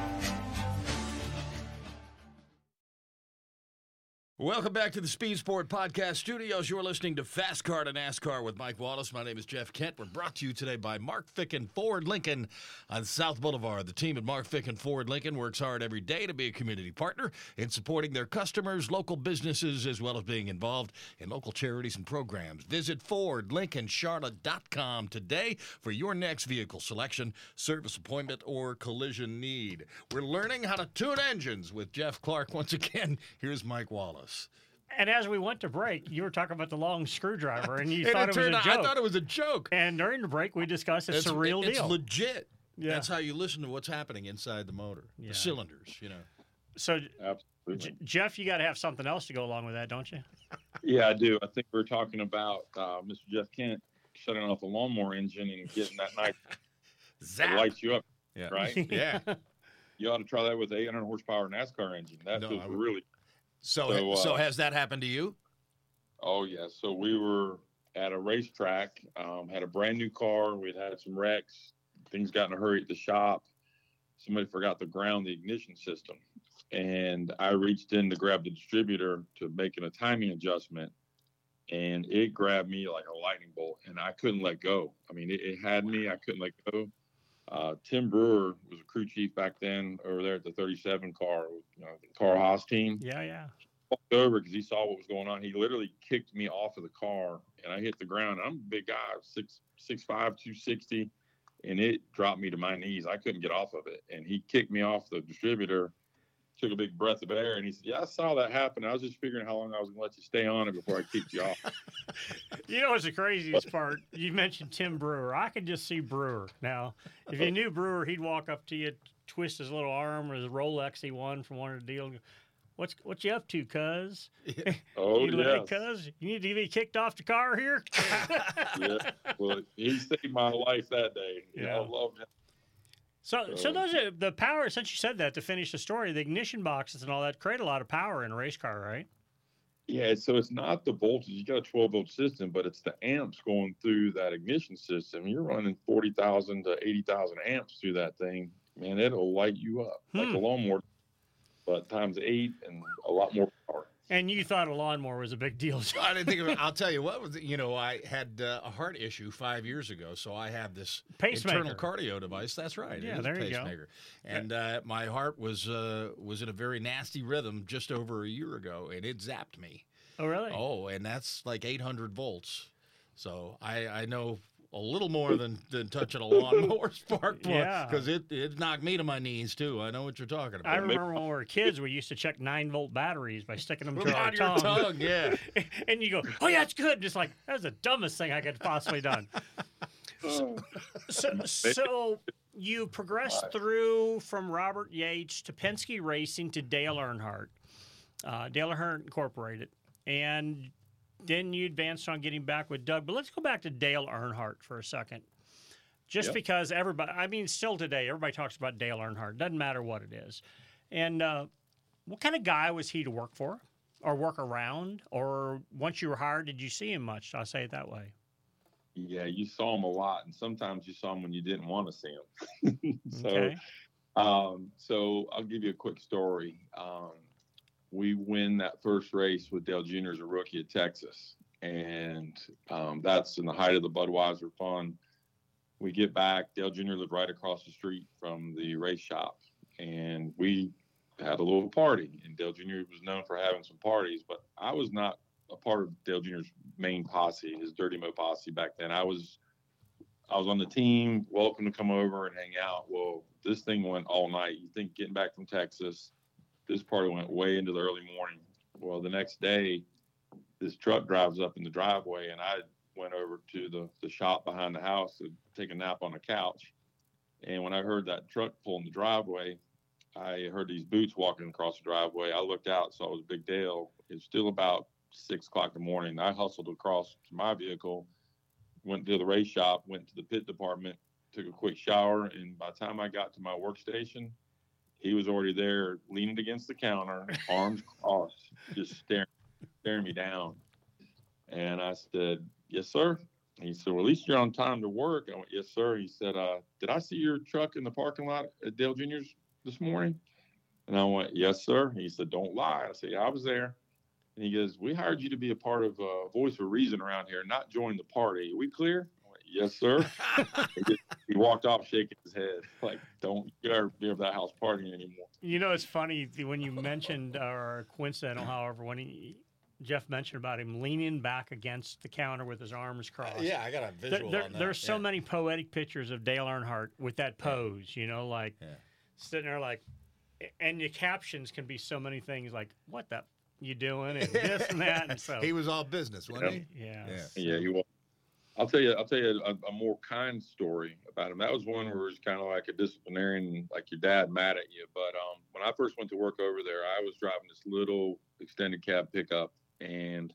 Welcome back to the Speed Sport Podcast Studios. You're listening to Fast Car to NASCAR with Mike Wallace. My name is Jeff Kent. We're brought to you today by Mark Ficken Ford Lincoln on South Boulevard. The team at Mark Ficken Ford Lincoln works hard every day to be a community partner in supporting their customers, local businesses, as well as being involved in local charities and programs. Visit FordLincolnCharlotte.com today for your next vehicle selection, service appointment, or collision need. We're learning how to tune engines with Jeff Clark. Once again, (laughs) here's Mike Wallace. And as we went to break, you were talking about the long screwdriver, and you (laughs) and thought it, it was a out, joke. I thought it was a joke. And during the break, we discussed it's, it's a real it's deal. It's legit. Yeah. That's how you listen to what's happening inside the motor, yeah. the cylinders. You know. So, J- Jeff, you got to have something else to go along with that, don't you? (laughs) yeah, I do. I think we are talking about uh, Mr. Jeff Kent shutting off the lawnmower engine and getting that nice (laughs) Zap. lights you up. Yeah. Right. yeah. You ought to try that with the 800 horsepower NASCAR engine. That no, was really so, so, uh, so, has that happened to you? Oh yeah. So we were at a racetrack, um, had a brand new car. We'd had some wrecks. Things got in a hurry at the shop. Somebody forgot to ground the ignition system, and I reached in to grab the distributor to making a timing adjustment, and it grabbed me like a lightning bolt, and I couldn't let go. I mean, it, it had me. I couldn't let go. Uh, Tim Brewer was a crew chief back then over there at the 37 car, you know, the Carl Haas team. Yeah, yeah. Walked over because he saw what was going on. He literally kicked me off of the car, and I hit the ground. I'm a big guy, six six five, two sixty, and it dropped me to my knees. I couldn't get off of it, and he kicked me off the distributor took a big breath of air and he said, Yeah, I saw that happen. I was just figuring how long I was going to let you stay on it before I kicked you off. (laughs) you know what's the craziest part? You mentioned Tim Brewer. I could just see Brewer. Now, if you knew Brewer, he'd walk up to you, twist his little arm or his Rolex he won from one of the deals. What's what you up to, cuz? (laughs) Oh, yeah. Cuz, you need to be kicked off the car here? (laughs) yeah. Well, he saved my life that day. Yeah. You know, I love him. So, so, so those are the power. Since you said that to finish the story, the ignition boxes and all that create a lot of power in a race car, right? Yeah, so it's not the voltage. You got a 12 volt system, but it's the amps going through that ignition system. You're running 40,000 to 80,000 amps through that thing. Man, it'll light you up hmm. like a lawnmower, but times eight and a lot more power. And you thought a lawnmower was a big deal. (laughs) I didn't think of it. I'll tell you what was. You know, I had uh, a heart issue five years ago, so I have this pacemaker. internal cardio device. That's right. Yeah, there a you go. And uh, my heart was uh, was in a very nasty rhythm just over a year ago, and it zapped me. Oh, really? Oh, and that's like 800 volts. So I I know a little more than, than touching a lawnmower (laughs) spark plug Yeah. because it, it knocked me to my knees too. I know what you're talking about. I remember when we were kids, we used to check nine volt batteries by sticking them to our your tongue. tongue, yeah. (laughs) and you go, oh yeah, it's good. Just like that was the dumbest thing I could possibly done. (laughs) so, so you progressed through from Robert Yates to Penske Racing to Dale Earnhardt, uh, Dale Earnhardt Incorporated, and then you advanced on getting back with Doug. But let's go back to Dale Earnhardt for a second. Just Yep. because everybody, I mean, still today, everybody talks about Dale Earnhardt. Doesn't matter what it is. And uh, what kind of guy was he to work for or work around? Or once you were hired, did you see him much? I'll say it that way. Yeah, you saw him a lot, and sometimes you saw him when you didn't want to see him. (laughs) so, Okay. um, so I'll give you a quick story. Um, we win that first race with Dale Jr. as a rookie at Texas, and um, that's in the height of the Budweiser fun. We get back. Dale Jr. lived right across the street from the race shop, and we had a little party. And Dale Jr. was known for having some parties, but I was not a part of Dale Jr.'s main posse, his Dirty Mo posse back then. I was I was on the team, welcome to come over and hang out. Well, this thing went all night. You think getting back from Texas, this party went way into the early morning. Well, the next day, this truck drives up in the driveway, and I went over to the, the shop behind the house to take a nap on the couch. And when I heard that truck pull in the driveway, I heard these boots walking across the driveway. I looked out, saw it was Big Dale. It's still about six o'clock in the morning. I hustled across to my vehicle, went to the race shop, went to the pit department, took a quick shower, and by the time I got to my workstation, he was already there, leaning against the counter, (laughs) arms crossed, just staring, staring me down. And I said, "Yes, sir." And he said, "Well, at least you're on time to work." I went, "Yes, sir." He said, uh, "Did I see your truck in the parking lot at Dale Junior's this morning?" And I went, "Yes, sir." He said, "Don't lie." I said, "Yeah, I was there." And he goes, "We hired you to be a part of uh, Voice of Reason around here, not join the party. Are we clear?" I went, "Yes, sir." he, just- he walked off shaking his head, like, "Don't you ever be of that house partying anymore." You know, it's funny when you mentioned, uh, or coincidental, however, when he, Jeff mentioned about him leaning back against the counter with his arms uh, crossed. yeah, I got a visual there- on that. There's so yeah. many poetic pictures of Dale Earnhardt with that pose, you know, like sitting there like, and your captions can be so many things like, what the you doing and (laughs) this and that. And so he was all business, wasn't he? Yeah. Yeah, he was. I'll tell you. I'll tell you a, a more kind story about him. That was one where it was kind of like a disciplinarian, like your dad mad at you. But um, when I first went to work over there, I was driving this little extended cab pickup, and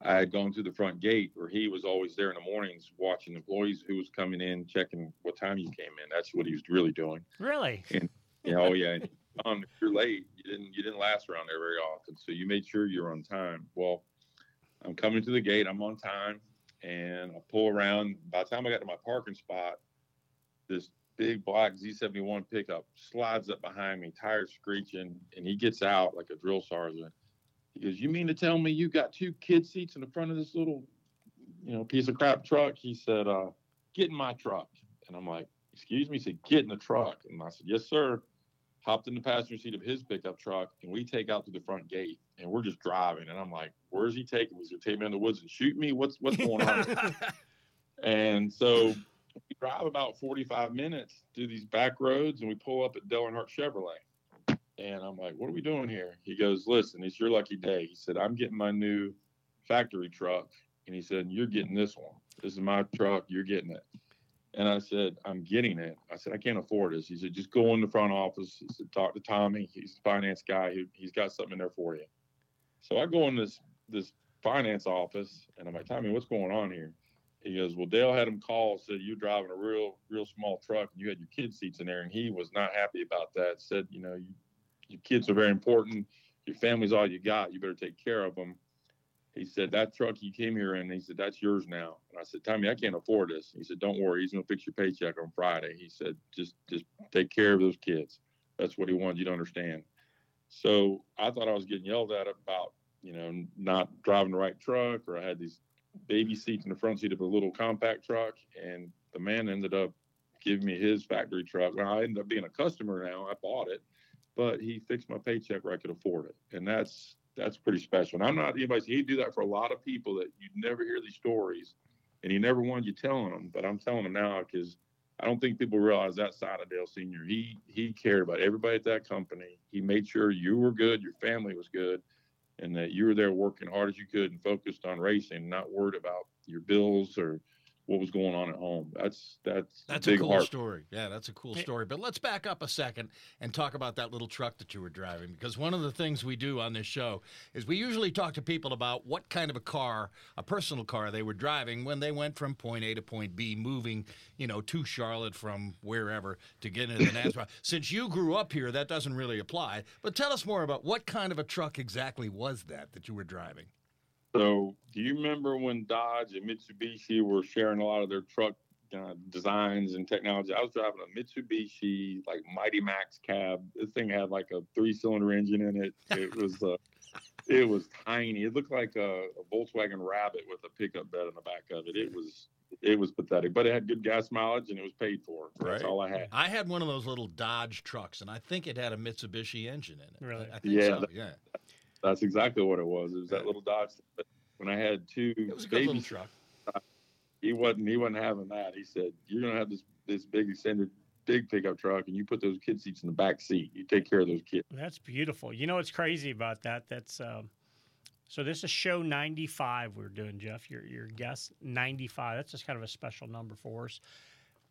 I had gone through the front gate where he was always there in the mornings watching employees who was coming in, checking what time you came in. That's what he was really doing. Really? And you know, oh yeah, um, if you're late, you didn't you didn't last around there very often, so you made sure you're on time. Well, I'm coming to the gate, I'm on time, and I pull around. By the time I got to my parking spot, this big black Z71 pickup slides up behind me, tires screeching, and he gets out like a drill sergeant. He goes, "You mean to tell me you got two kid seats in the front of this little, you know, piece of crap truck?" He said, uh, "Get in my truck," and I'm like, "Excuse me?" He said, "Get in the truck," and I said, "Yes, sir." Hopped in the passenger seat of his pickup truck, and we take out to the front gate, and we're just driving. And I'm like, "Where's he taking me? He's gonna take me in the woods and shoot me? What's what's going on?" (laughs) and so we drive about 45 minutes through these back roads, and we pull up at Dale Earnhardt Chevrolet. And I'm like, "What are we doing here?" He goes, "Listen, it's your lucky day." He said, "I'm getting my new factory truck," and he said, "You're getting this one. This is my truck. You're getting it." And I said, I'm getting it. I said, I can't afford this. He said, just go in the front office. He said, talk to Tommy. He's the finance guy. He, he's got something in there for you. So I go in this this finance office and I'm like, Tommy, what's going on here? He goes, Well, Dale had him call, said you're driving a real, real small truck and you had your kid seats in there. And he was not happy about that. Said, you know, you, your kids are very important. Your family's all you got. You better take care of them. He said, That truck you came here in, he said, That's yours now. And I said, Tommy, I can't afford this. He said, Don't worry, he's gonna fix your paycheck on Friday. He said, just just take care of those kids. That's what he wanted you to understand. So I thought I was getting yelled at about you know, not driving the right truck, or I had these baby seats in the front seat of a little compact truck, and the man ended up giving me his factory truck. Well, I ended up being a customer now. I bought it, but he fixed my paycheck where I could afford it, and that's that's pretty special. And I'm not anybody. He'd do that for a lot of people that you'd never hear these stories, and he never wanted you telling them. But I'm telling them now because I don't think people realize that side of Dale Senior. He he cared about everybody at that company. He made sure you were good, your family was good, and that you were there working hard as you could and focused on racing, not worried about your bills or what was going on at home. That's that's that's a, a cool heart. story. Yeah, that's a cool story. But let's back up a second and talk about that little truck that you were driving because one of the things we do on this show is we usually talk to people about what kind of a car, a personal car they were driving when they went from point A to point B, moving, you know, to Charlotte from wherever to get into (laughs) the NASCAR. Since you grew up here, that doesn't really apply. But tell us more about what kind of a truck exactly was that that you were driving. So, do you remember when Dodge and Mitsubishi were sharing a lot of their truck uh, designs and technology? I was driving a Mitsubishi like Mighty Max cab. This thing had like a three-cylinder engine in it. It was uh, it was tiny. It looked like a, a Volkswagen Rabbit with a pickup bed in the back of it. It was it was pathetic, but it had good gas mileage and it was paid for. That's right. all I had. I had one of those little Dodge trucks, and I think it had a Mitsubishi engine in it. Really? I think yeah, so. that- yeah. That's exactly what it was. It was that little Dodge. But when I had two It was a baby little truck. he wasn't he wasn't having that. He said, "You're gonna have this this big extended big pickup truck, and you put those kid seats in the back seat. You take care of those kids." That's beautiful. You know what's crazy about that? That's um, so this is show 95 we're doing, Jeff. Your your guest 95. That's just kind of a special number for us.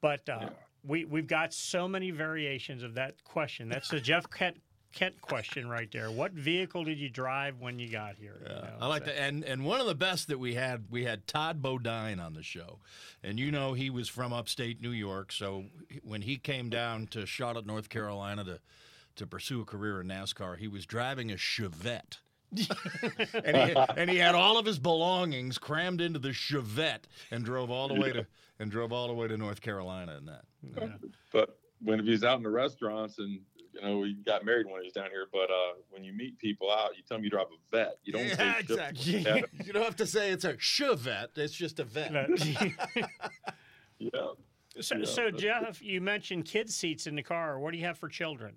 But uh, we we've got so many variations of that question. That's the Jeff Kent Kent question right there. What vehicle did you drive when you got here? you know? I like So- that, and and one of the best that we had, we had Todd Bodine on the show, and you know he was from upstate New York. So when he came down to Charlotte, North Carolina, to to pursue a career in NASCAR, he was driving a Chevette. (laughs) and, he, and he had all of his belongings crammed into the Chevette and drove all the way to and drove all the way to North Carolina in that. But when he was out in the restaurants and you know, he got married when he was down here. But uh, when you meet people out, you tell them you drive a vet. You don't Yeah, say exactly. (laughs) Chevette. (laughs) you don't have to say it's a Chevette. It's just a vet. (laughs) yeah. So, Yeah, so that's- Jeff, you mentioned kids seats in the car. What do you have for children?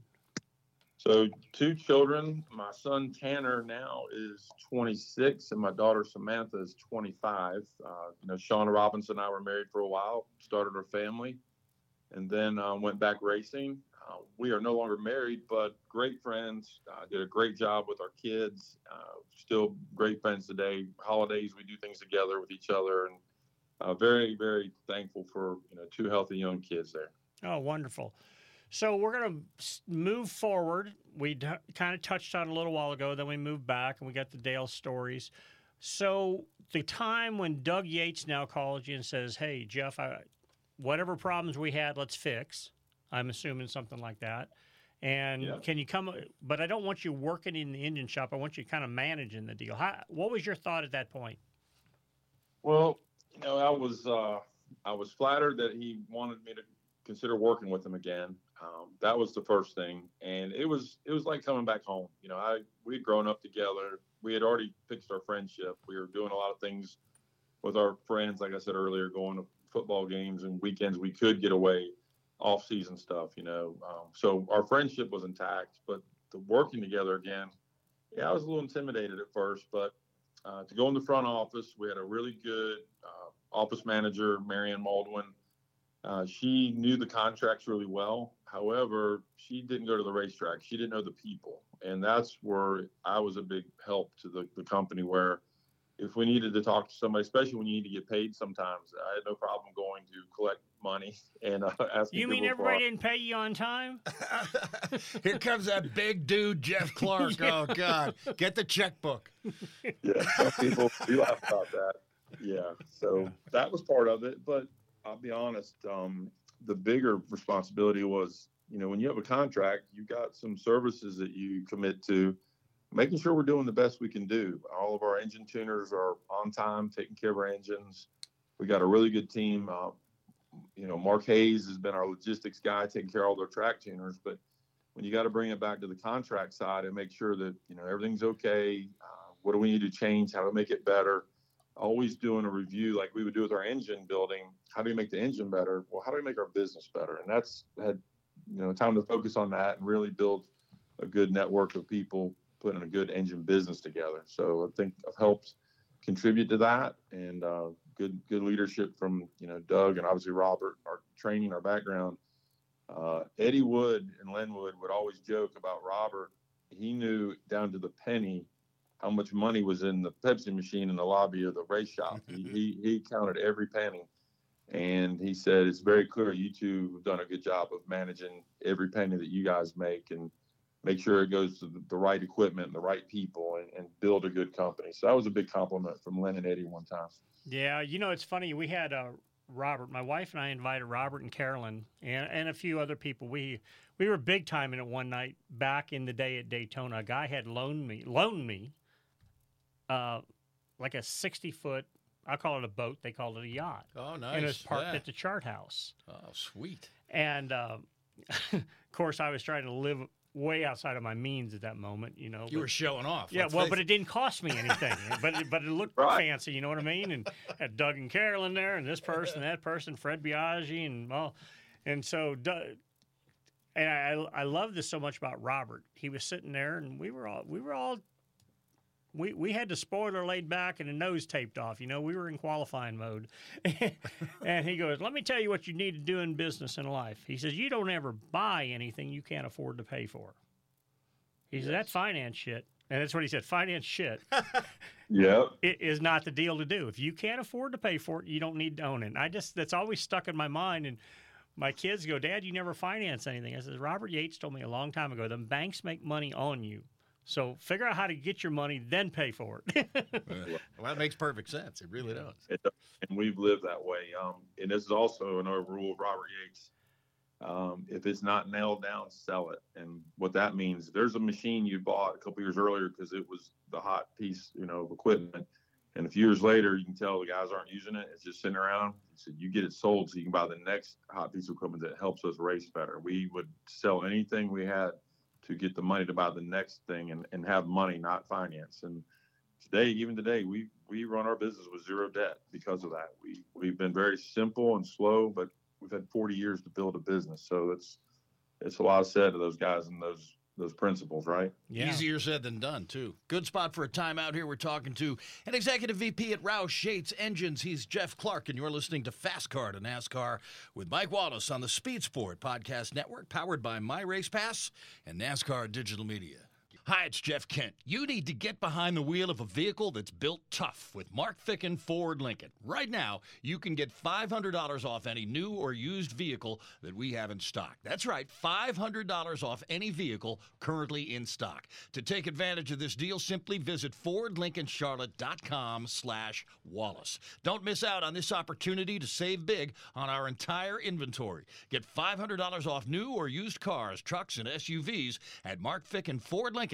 So two children. My son Tanner now is 26, and my daughter Samantha is 25. Uh, you know, Shawna Robinson and I were married for a while, started our family, and then uh, went back racing. Uh, we are no longer married, but great friends. Uh, did a great job with our kids. Uh, still great friends today. Holidays we do things together with each other, and uh, very very thankful for you know two healthy young kids there. Oh, wonderful. So we're going to move forward. We d- kind of touched on a little while ago, then we moved back and we got the Dale stories. So the time when Doug Yates now calls you and says, "Hey, Jeff, I, whatever problems we had, let's fix." I'm assuming something like that. And Yeah. can you come? But I don't want you working in the engine shop. I want you kind of managing the deal. How, what was your thought at that point? Well, you know, I was uh, I was flattered that he wanted me to consider working with him again. Um, that was the first thing, and it was it was like coming back home. You know, I we'd grown up together. We had already fixed our friendship. We were doing a lot of things with our friends, like I said earlier, going to football games and weekends. We could get away, off season stuff. You know, um, so our friendship was intact. But the working together again, yeah, I was a little intimidated at first, but uh, to go in the front office. We had a really good uh, office manager, Marianne Maldwin. Uh, she knew the contracts really well. However, she didn't go to the racetrack. She didn't know the people. And that's where I was a big help to the, the company where if we needed to talk to somebody, especially when you need to get paid sometimes, I had no problem going to collect money (laughs) and uh, asking You mean everybody didn't pay you on time? (laughs) Here comes that big dude, Jeff (laughs) Clark. Oh God, get the checkbook. yeah, some people do laugh about that. Yeah, so that was part of it. But I'll be honest, um, the bigger responsibility was, you know, when you have a contract, you got some services that you commit to, making sure we're doing the best we can do. All of our engine tuners are on time, taking care of our engines. We got a really good team. Uh, you know, Mark Hayes has been our logistics guy, taking care of all their track tuners. But when you got to bring it back to the contract side and make sure that you know everything's okay, uh, what do we need to change? How to make it better? Always doing a review like we would do with our engine building. How do we make the engine better? Well, how do we make our business better? And that's had you know time to focus on that and really build a good network of people putting a good engine business together. So I think I've helped contribute to that and uh, good good leadership from you know Doug and obviously Robert, our training, our background. Uh, Eddie Wood and Len Wood would always joke about Robert. He knew down to the penny how much money was in the Pepsi machine in the lobby of the race shop. he, he, (laughs) he counted every penny, and he said it's very clear you two have done a good job of managing every penny that you guys make and make sure it goes to the, the right equipment and the right people and, and, build a good company. So that was a big compliment from Len and Eddie one time. Yeah, you know, it's funny. We had uh, Robert, my wife and I invited Robert and Carolyn and, and a few other people. We we were big time in it one night back in the day at Daytona. A guy had loaned me loaned me uh, like a sixty foot. I call it a boat. They call it a yacht. Oh, nice! And it was parked yeah. at the chart house. Oh, sweet. And uh, (laughs) of course, I was trying to live way outside of my means at that moment. You know, you but, were showing off. Yeah, well, but it didn't cost me anything. but it, but it looked right. fancy. You know what I mean? And had Doug and Carolyn there, and this person, that person, Fred Biaggi, and well, and so. and I I love this so much about Robert. He was sitting there, and we were all we were all we, we had the spoiler laid back and the nose taped off. You know, we were in qualifying mode. (laughs) and he goes, Let me tell you what you need to do in business and life. He says, You don't ever buy anything you can't afford to pay for. He yes. said, That's finance shit. And that's what he said finance shit. (laughs) yeah. It is not the deal to do. If you can't afford to pay for it, you don't need to own it. And I just, that's always stuck in my mind. And my kids go, Dad, you never finance anything. I said, Robert Yates told me a long time ago, the banks make money on you. So figure out how to get your money, then pay for it. (laughs) well, that makes perfect sense. It really does. It does. And we've lived that way. Um, and this is also another rule of Robert Yates. Um, if it's not nailed down, sell it. And what that means, there's a machine you bought a couple years earlier because it was the hot piece, you know, of equipment. And a few years later, you can tell the guys aren't using it. It's just sitting around. He said, you get it sold so you can buy the next hot piece of equipment that helps us race better. We would sell anything we had to get the money to buy the next thing and, and have money, not finance. And today, even today, we we run our business with zero debt because of that. We we've been very simple and slow, but we've had 40 years to build a business. So it's it's a lot said to those guys and those those principles, right? Yeah. Easier said than done, too. Good spot for a timeout here. We're talking to an executive VP at Roush Yates Engines. He's Jeff Clark, and you're listening to Fast Car to NASCAR with Mike Wallace on the Speed Sport Podcast Network, powered by My Race Pass and NASCAR Digital Media. Hi, it's Jeff Kent. You need to get behind the wheel of a vehicle that's built tough with Mark Ficken Ford Lincoln. Right now, you can get $500 off any new or used vehicle that we have in stock. That's right, $500 off any vehicle currently in stock. To take advantage of this deal, simply visit FordLincolnCharlotte.com slash Wallace. Don't miss out on this opportunity to save big on our entire inventory. Get $500 off new or used cars, trucks, and SUVs at Mark Ficken Ford Lincoln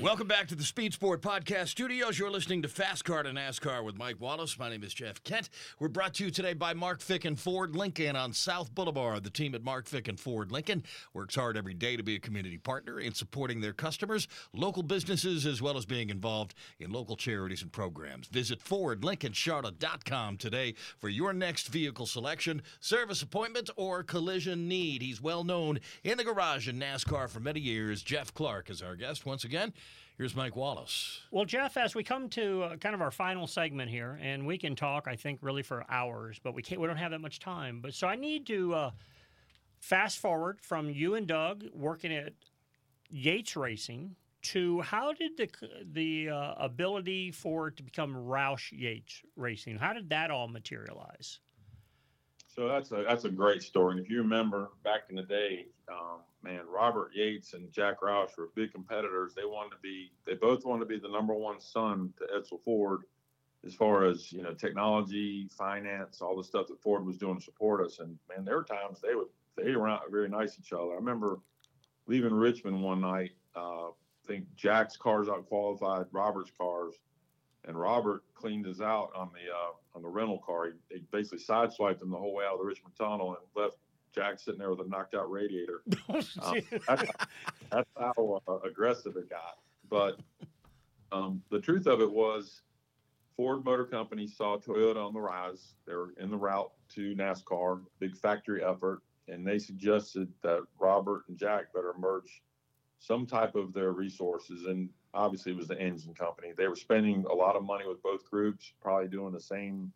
Welcome back to the Speed Sport Podcast Studios. You're listening to Fast Car to NASCAR with Mike Wallace. My name is Jeff Kent. We're brought to you today by Mark Ficken Ford Lincoln on South Boulevard. The team at Mark Ficken Ford Lincoln works hard every day to be a community partner in supporting their customers, local businesses, as well as being involved in local charities and programs. Visit FordLincolnCharlotte.com today for your next vehicle selection, service appointment, or collision need. He's well known in the garage in NASCAR for many years. Jeff Clark is our guest once again. Here's Mike Wallace. Well, Jeff, as we come to uh, kind of our final segment here, and we can talk, I think, really for hours, but we can't. We don't have that much time. But so I need to uh, fast forward from you and Doug working at Yates Racing to how did the the uh, ability for it to become Roush Yates Racing? How did that all materialize? So that's a that's a great story. And if you remember back in the day, um, man, Robert Yates and Jack Roush were big competitors. They wanted to be, they both wanted to be the number one son to Edsel Ford, as far as you know, technology, finance, all the stuff that Ford was doing to support us. And man, there were times they would they were very nice to each other. I remember leaving Richmond one night. Uh, I think Jack's cars out qualified Robert's cars, and Robert cleaned us out on the uh, on the rental car. He, he basically sideswiped him the whole way out of the Richmond tunnel and left Jack sitting there with a knocked out radiator. (laughs) Oh, um, that's, that's, how uh, aggressive it got. But um, the truth of it was, Ford Motor Company saw Toyota on the rise. They were in the route to NASCAR, big factory effort, and they suggested that Robert and Jack better merge some type of their resources. And obviously, it was the engine company. They were spending a lot of money with both groups, probably doing the same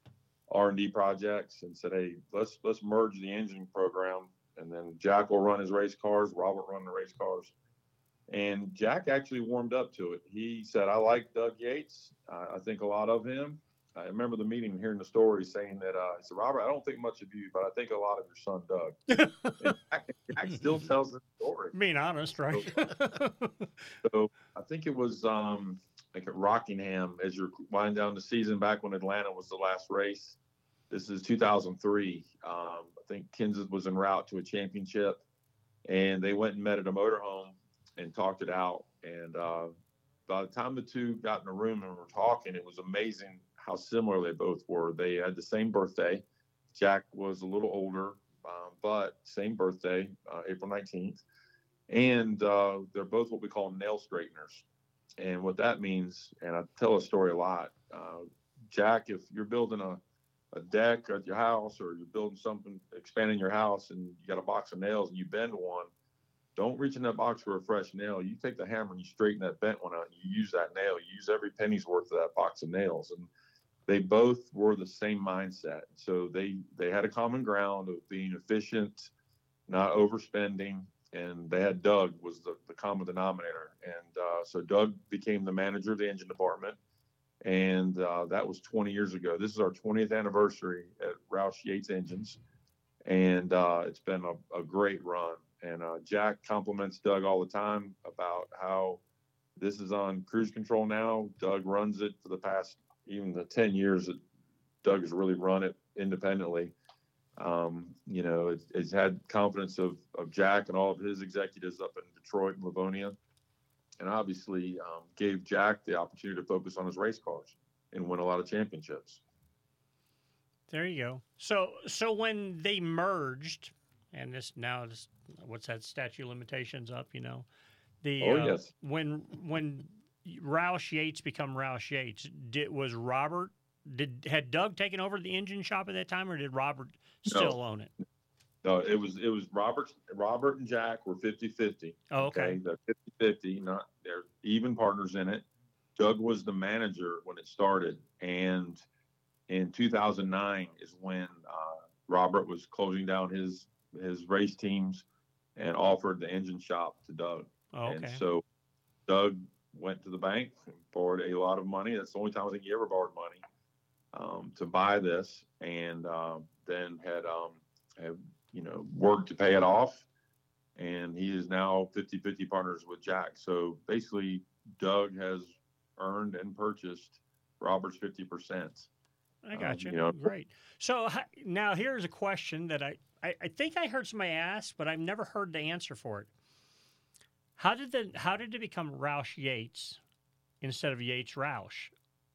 R and D projects, and said, "Hey, let's let's merge the engine program, and then Jack will run his race cars, Robert run the race cars." And Jack actually warmed up to it. He said, "I like Doug Yates. Uh, I think a lot of him. I remember the meeting, hearing the story, saying that uh, he said, "Robert, I don't think much of you, but I think a lot of your son Doug." (laughs) Jack, Jack, still tells the story. Being honest, right? so, so, I think it was um, at Rockingham as you're winding down the season back when Atlanta was the last race. This is 2003. Um, I think Kenseth was en route to a championship, and they went and met at a motorhome and talked it out. And uh, by the time the two got in a room and were talking, it was amazing how similar they both were. They had the same birthday. Jack was a little older, um, but same birthday, uh, April 19th. And uh, they're both what we call nail straighteners. And what that means, and I tell a story a lot, uh, Jack, if you're building a, a deck at your house or you're building something, expanding your house, and you got a box of nails and you bend one, don't reach in that box for a fresh nail. You take the hammer and you straighten that bent one out. And you use that nail. You use every penny's worth of that box of nails. And they both were the same mindset. So they they had a common ground of being efficient, not overspending, and they had Doug was the, the common denominator. And uh, so Doug became the manager of the engine department, and uh, that was 20 years ago. This is our 20th anniversary at Roush Yates Engines, and uh, it's been a, a, great run. And uh, Jack compliments Doug all the time about how this is on cruise control now. Doug runs it for the past even the 10 years that Doug has really run it independently. Um, you know, it's, it's, had confidence of, of Jack and all of his executives up in Detroit and Livonia, and obviously um, gave Jack the opportunity to focus on his race cars and win a lot of championships. There you go. So, so when they merged, and this now what's that statute limitations up? You know, the oh uh, yes when when Roush Yates become Roush Yates? Did was Robert did had Doug taken over the engine shop at that time, or did Robert still no. own it? No, it was it was Robert Robert and Jack were 50-50. Oh, okay. okay? They're 50-50, not they're even partners in it. Doug was the manager when it started, and in 2009 is when uh, Robert was closing down his his race teams and offered the engine shop to Doug. Oh, okay. And so Doug went to the bank and borrowed a lot of money. That's the only time I think he ever borrowed money um, to buy this, and um, then had um, have you know worked to pay it off. And he is now 50-50 partners with Jack. So basically, Doug has earned and purchased Robert's fifty percent. I got um, you. you know, Great. So now here's a question that I, I, I think I heard somebody ask, but I've never heard the answer for it. How did the how did it become Roush Yates instead of Yates Roush?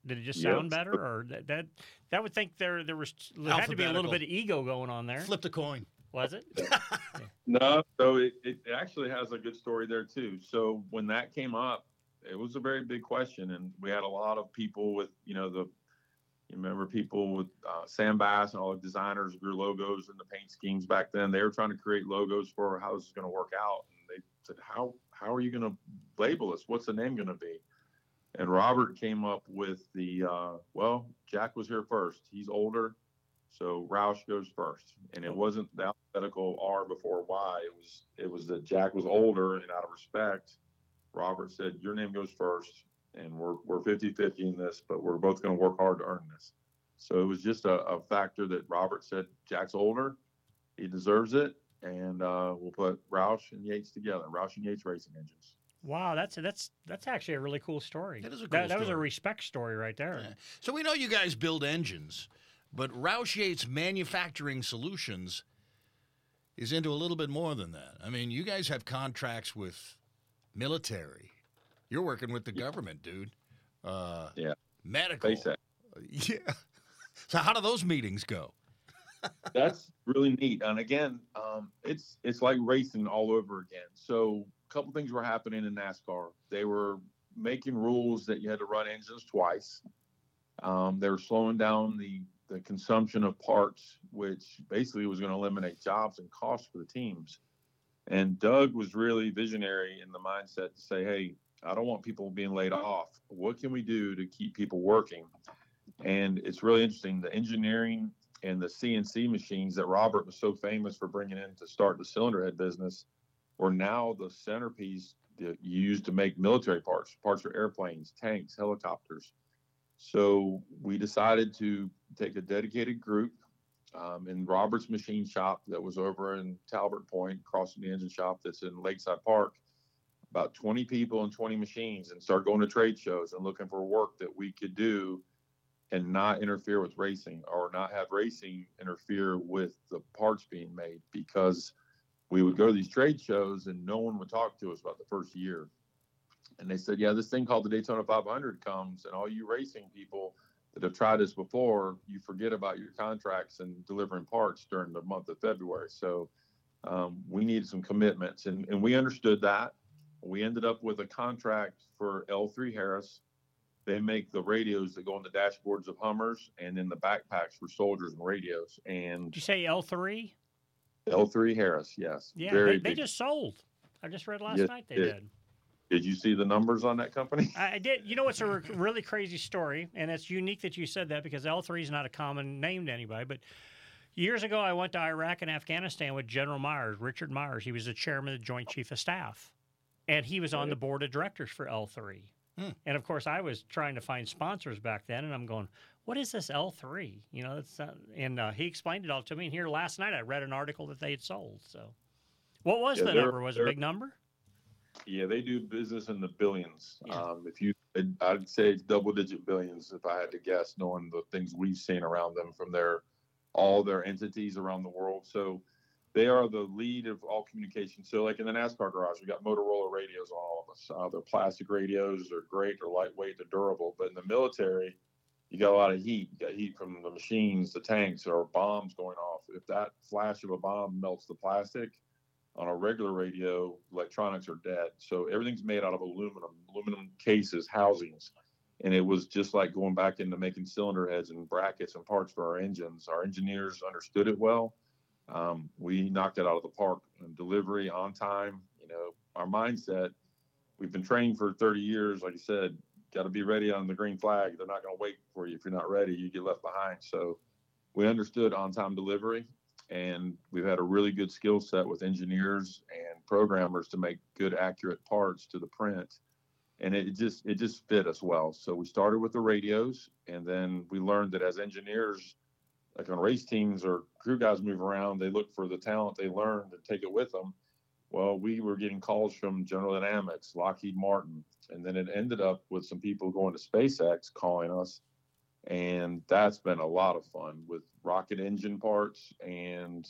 Did it just sound better, or that, that that would think there there was there had to be a little bit of ego going on there. Flip the coin. Was it? (laughs) no, so it, it actually has a good story there too. So when that came up, it was a very big question, and we had a lot of people with you know the you remember people with uh, Sam Bass and all the designers grew logos and the paint schemes back then. They were trying to create logos for how this is going to work out, and they said, "How how are you going to label this? What's the name going to be? And Robert came up with the, uh, well, Jack was here first. He's older, so Roush goes first. And it wasn't the alphabetical R before Y. It was it was that Jack was older, and out of respect, Robert said, Your name goes first, and we're, we're 50 50 in this, but we're both going to work hard to earn this. So it was just a, a, factor that Robert said, Jack's older, he deserves it, and uh, we'll put Roush and Yates together, Roush and Yates Racing Engines. Wow, that's that's that's actually a really cool story. That is a cool that, that was a respect story right there. Yeah. So we know you guys build engines, but Roush Yates Manufacturing Solutions is into a little bit more than that. I mean, you guys have contracts with military. You're working with the government, dude. Uh, yeah. Medical. SpaceX. (laughs) Yeah. So how do those meetings go? That's really neat. And again, um, it's it's like racing all over again. So a couple things were happening in NASCAR. They were making rules that you had to run engines twice. Um, they were slowing down the the consumption of parts, which basically was going to eliminate jobs and costs for the teams. And Doug was really visionary in the mindset to say, hey, I don't want people being laid off. What can we do to keep people working? And it's really interesting. The engineering and the CNC machines that Robert was so famous for bringing in to start the cylinder head business were now the centerpiece that you use to make military parts, parts for airplanes, tanks, helicopters. So we decided to take a dedicated group um, in Robert's machine shop that was over in Talbert Pointe, crossing the engine shop that's in Lakeside Park. About 20 people and 20 machines, and start going to trade shows and looking for work that we could do and not interfere with racing or not have racing interfere with the parts being made because we would go to these trade shows and no one would talk to us about the first year. And they said, yeah, this thing called the Daytona 500 comes, and all you racing people that have tried this before, you forget about your contracts and delivering parts during the month of February. So um, we needed some commitments, and, and we understood that. We ended up with a contract for L3 Harris. They make the radios that go on the dashboards of Hummers and then the backpacks for soldiers and radios. And did you say L3? L3 Harris, yes. Yeah, they, they, just sold. I just read last yes, night they did. Did you see the numbers on that company? I did. You know, it's a really crazy story, and it's unique that you said that because L3 is not a common name to anybody. But years ago, I went to Iraq and Afghanistan with General Myers, Richard Myers. He was the chairman of the Joint Chief of Staff, and he was on the board of directors for L3. Hmm. And of course, I was trying to find sponsors back then, and I'm going, "What is this L3?" You know, it's uh, and uh, he explained it all to me. And here last night, I read an article that they had sold. So, what was yeah, the number? Was it a big number? Yeah, they do business in the billions. Yeah. Um, if you, I'd say it's double digit billions if I had to guess, knowing the things we've seen around them from their all their entities around the world. So they are the lead of all communication. So like in the NASCAR garage, we got Motorola radios on all of us. Uh, they're plastic radios. They're great. They're lightweight. They're durable. But in the military, you got a lot of heat. You got heat from the machines, the tanks, or bombs going off. If that flash of a bomb melts the plastic, on a regular radio, electronics are dead. So everything's made out of aluminum, aluminum cases, housings. And it was just like going back into making cylinder heads and brackets and parts for our engines. Our engineers understood it well. Um, we knocked it out of the park. Delivery on time, you know, our mindset. We've been training for 30 years. Like you said, got to be ready on the green flag. They're not going to wait for you. If you're not ready, you get left behind. So we understood on time delivery and we've had a really good skill set with engineers and programmers to make good accurate parts to the print and it just it just fit us well so we started with the radios and then we learned that as engineers like on race teams or crew guys move around they look for the talent they learned and take it with them well we were getting calls from general dynamics lockheed martin and then it ended up with some people going to spacex calling us and that's been a lot of fun with rocket engine parts and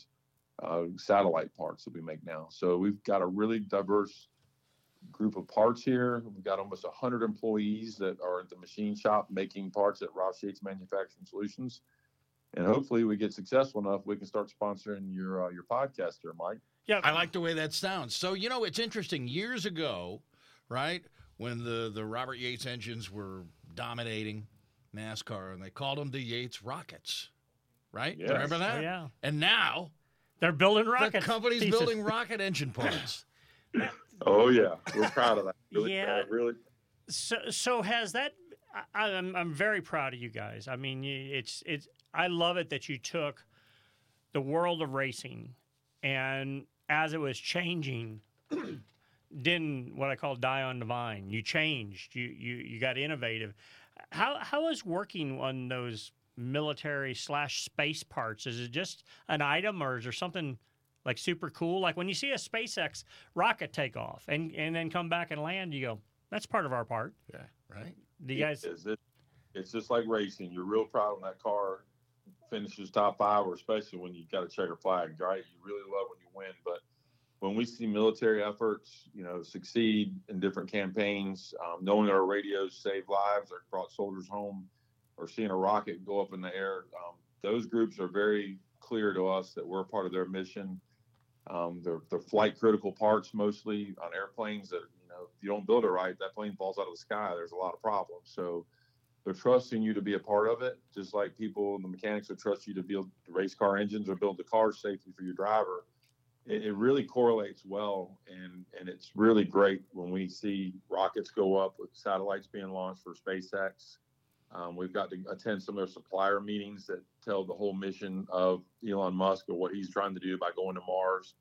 uh, satellite parts that we make now. So we've got a really diverse group of parts here. We've got almost 100 employees that are at the machine shop making parts at Roush Yates Manufacturing Solutions. And hopefully, we get successful enough, we can start sponsoring your uh, your podcast here, Mike. Yeah, I like the way that sounds. So you know, it's interesting. Years ago, right when the the Robert Yates engines were dominating, NASCAR, and they called them the Yates Rockets, right? Yes. Remember that? Oh, yeah. And now they're building rockets. The company's pieces. building (laughs) rocket engine parts. (laughs) oh yeah, we're proud of that. Really yeah, proud, really. So, so has that? I, I'm I'm very proud of you guys. I mean, it's it's. I love it that you took the world of racing, and as it was changing. (clears throat) didn't what I call die on the vine. You changed. You you you got innovative. How how is working on those military slash space parts? Is it just an item, or is there something like super cool? Like when you see a SpaceX rocket take off and and then come back and land, you go, "That's part of our part." Yeah, right. Do you guys? It is. It, it's just like racing. You're real proud when that car finishes top five, or especially when you got a checker flag, right? You really love when you win, but when we see military efforts, you know, succeed in different campaigns, um, knowing that our radios save lives or brought soldiers home, or seeing a rocket go up in the air, um, those groups are very clear to us that we're part of their mission. Um, they're, they're flight critical parts mostly on airplanes that you know if you don't build it right, that plane falls out of the sky. There's a lot of problems. So they're trusting you to be a part of it, just like people, the mechanics would trust you to build the race car engines or build the car safely for your driver it, it, really correlates well, and and it's really great when we see rockets go up with satellites being launched for SpaceX. Um, we've got to attend some of their supplier meetings that tell the whole mission of Elon Musk or what he's trying to do by going to Mars.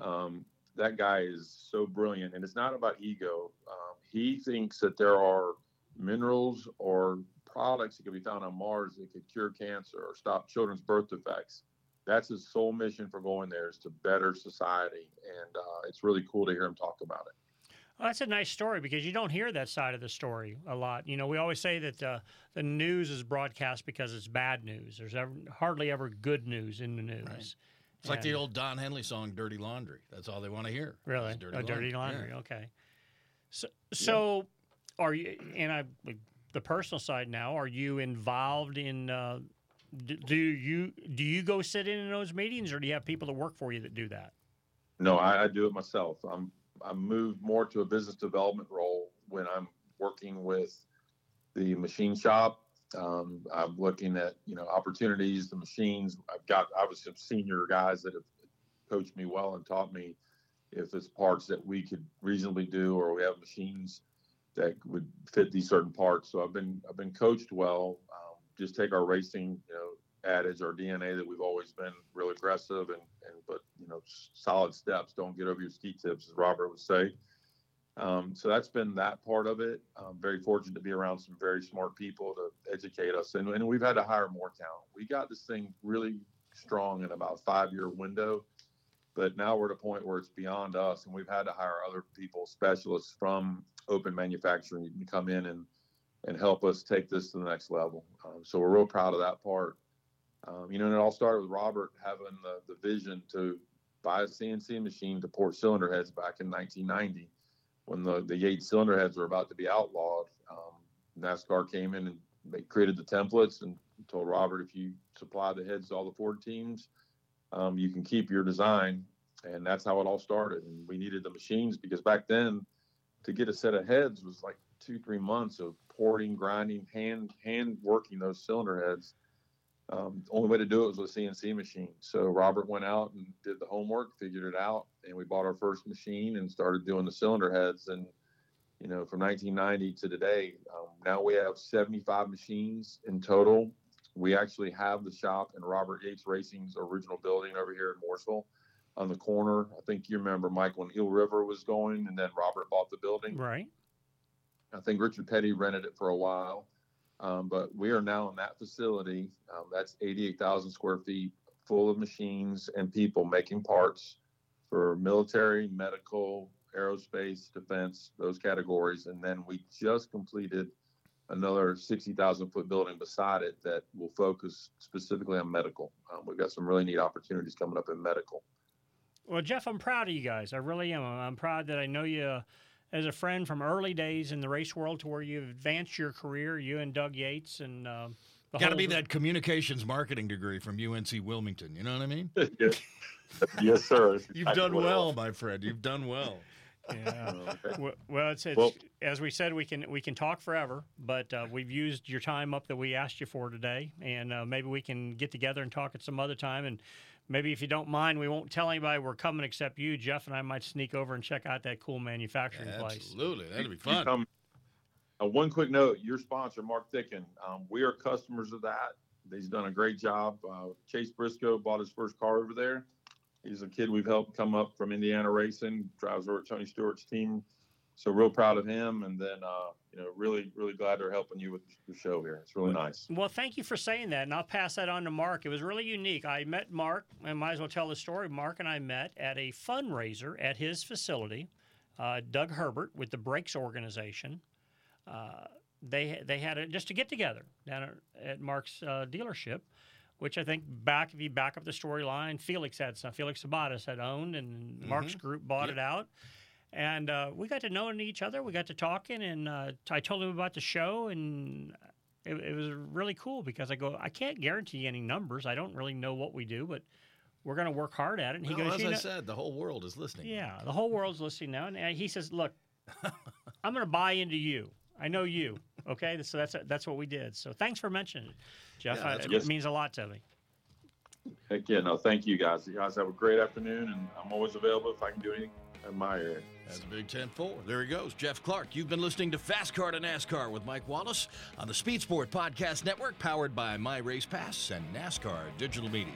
Um, that guy is so brilliant, and it's not about ego. Um, he thinks that there are minerals or products that can be found on Mars that could cure cancer or stop children's birth defects that's his sole mission for going there is to better society, and uh, it's really cool to hear him talk about it. Well, that's a nice story because you don't hear that side of the story a lot. You know, we always say that uh, the news is broadcast because it's bad news. There's ever, hardly ever good news in the news. Right. It's and, like the old Don Henley song "Dirty Laundry." That's all they want to hear. Really, dirty, oh, laundry. dirty laundry. Yeah. Okay. So, so yeah. Are you? And I, the personal side now. Are you involved in? Uh, do you do you go sit in, in those meetings, or do you have people that work for you that do that? No, I, I do it myself. I'm I'm moved more to a business development role when I'm working with the machine shop. Um, I'm looking at you know opportunities, the machines. I've got obviously some senior guys that have coached me well and taught me if it's parts that we could reasonably do, or we have machines that would fit these certain parts. So I've been I've been coached well. Um, just take our racing, you know, adage, our DNA that we've always been real aggressive and, and but you know, solid steps. Don't get over your ski tips, as Robert would say. Um, so that's been that part of it. I'm very fortunate to be around some very smart people to educate us, and, and we've had to hire more talent. We got this thing really strong in about five year window, but now we're at a point where it's beyond us, and we've had to hire other people, specialists from open manufacturing, to come in and and help us take this to the next level. Um, so we're real proud of that part. Um, you know, and it all started with Robert having the, the vision to buy a CNC machine to port cylinder heads back in 1990 when the, the Yates cylinder heads were about to be outlawed. Um, NASCAR came in and they created the templates and told Robert if you supply the heads to all the Ford teams, um, you can keep your design. And that's how it all started. And we needed the machines because back then, to get a set of heads was like two, three months of porting, grinding, hand hand working those cylinder heads. Um, the only way to do it was with CNC machine. So Robert went out and did the homework, figured it out, and we bought our first machine and started doing the cylinder heads. And you know, from 1990 to today, um, now we have 75 machines in total. We actually have the shop in Robert Yates Racing's original building over here in Mooresville on the corner. I think you remember Mike when Eel River was going, and then Robert bought the building. Right. I think Richard Petty rented it for a while, um, but we are now in that facility. Um, that's 88,000 square feet, full of machines and people making parts for military, medical, aerospace, defense, those categories. And then we just completed another 60,000 foot building beside it that will focus specifically on medical. Um, we've got some really neat opportunities coming up in medical. Well, Jeff, I'm proud of you guys. I really am. I'm proud that I know you as a friend from early days in the race world to where you've advanced your career, you and Doug Yates and uh, got to be that communications marketing degree from UNC Wilmington. You know what I mean? (laughs) yes. yes, sir. You've done well, my friend. You've done well. Yeah. well, it's, it's well, as we said, we can we can talk forever, but uh, we've used your time up that we asked you for today, and uh, maybe we can get together and talk at some other time and maybe if you don't mind, we won't tell anybody we're coming except you. Jeff and I might sneak over and check out that cool manufacturing yeah, place. Absolutely, that'd be fun. Um, uh, one quick note: your sponsor, Mark Ficken, um, we are customers of that. He's done a great job. Uh, Chase Briscoe bought his first car over there. he's a kid we've helped come up from Indiana Racing, drives over at Tony Stewart's team. So real proud of him, and then uh, you know really really glad they're helping you with the show here. It's really nice. Well, thank you for saying that, and I'll pass that on to Mark. It was really unique. I met Mark. I might as well tell the story. Mark and I met at a fundraiser at his facility. Uh, Doug Herbert with the Brakes organization. Uh, they they had a, just to get together down at, at Mark's uh, dealership, which I think back if you back up the storyline, Felix had some. Felix Sabates had owned, and mm-hmm. Mark's group bought yep. it out. And uh, we got to know each other. We got to talking, and uh, I told him about the show, and it, it, was really cool because I go, I can't guarantee any numbers. I don't really know what we do, but we're going to work hard at it. And he well, goes, as I know, said, the whole world is listening. Yeah, the whole world's listening now. And he says, look, (laughs) I'm going to buy into you. I know you. Okay, so that's that's what we did. So thanks for mentioning it, Jeff. Yeah, it yes. means a lot to me. Heck yeah, no, thank you guys. You guys have a great afternoon, and I'm always available if I can do anything in my area. That's big 10 4. There he goes. Jeff Clark. You've been listening to Fast Car to NASCAR with Mike Wallace on the Speed Sport Podcast Network, powered by My Race Pass and NASCAR Digital Media.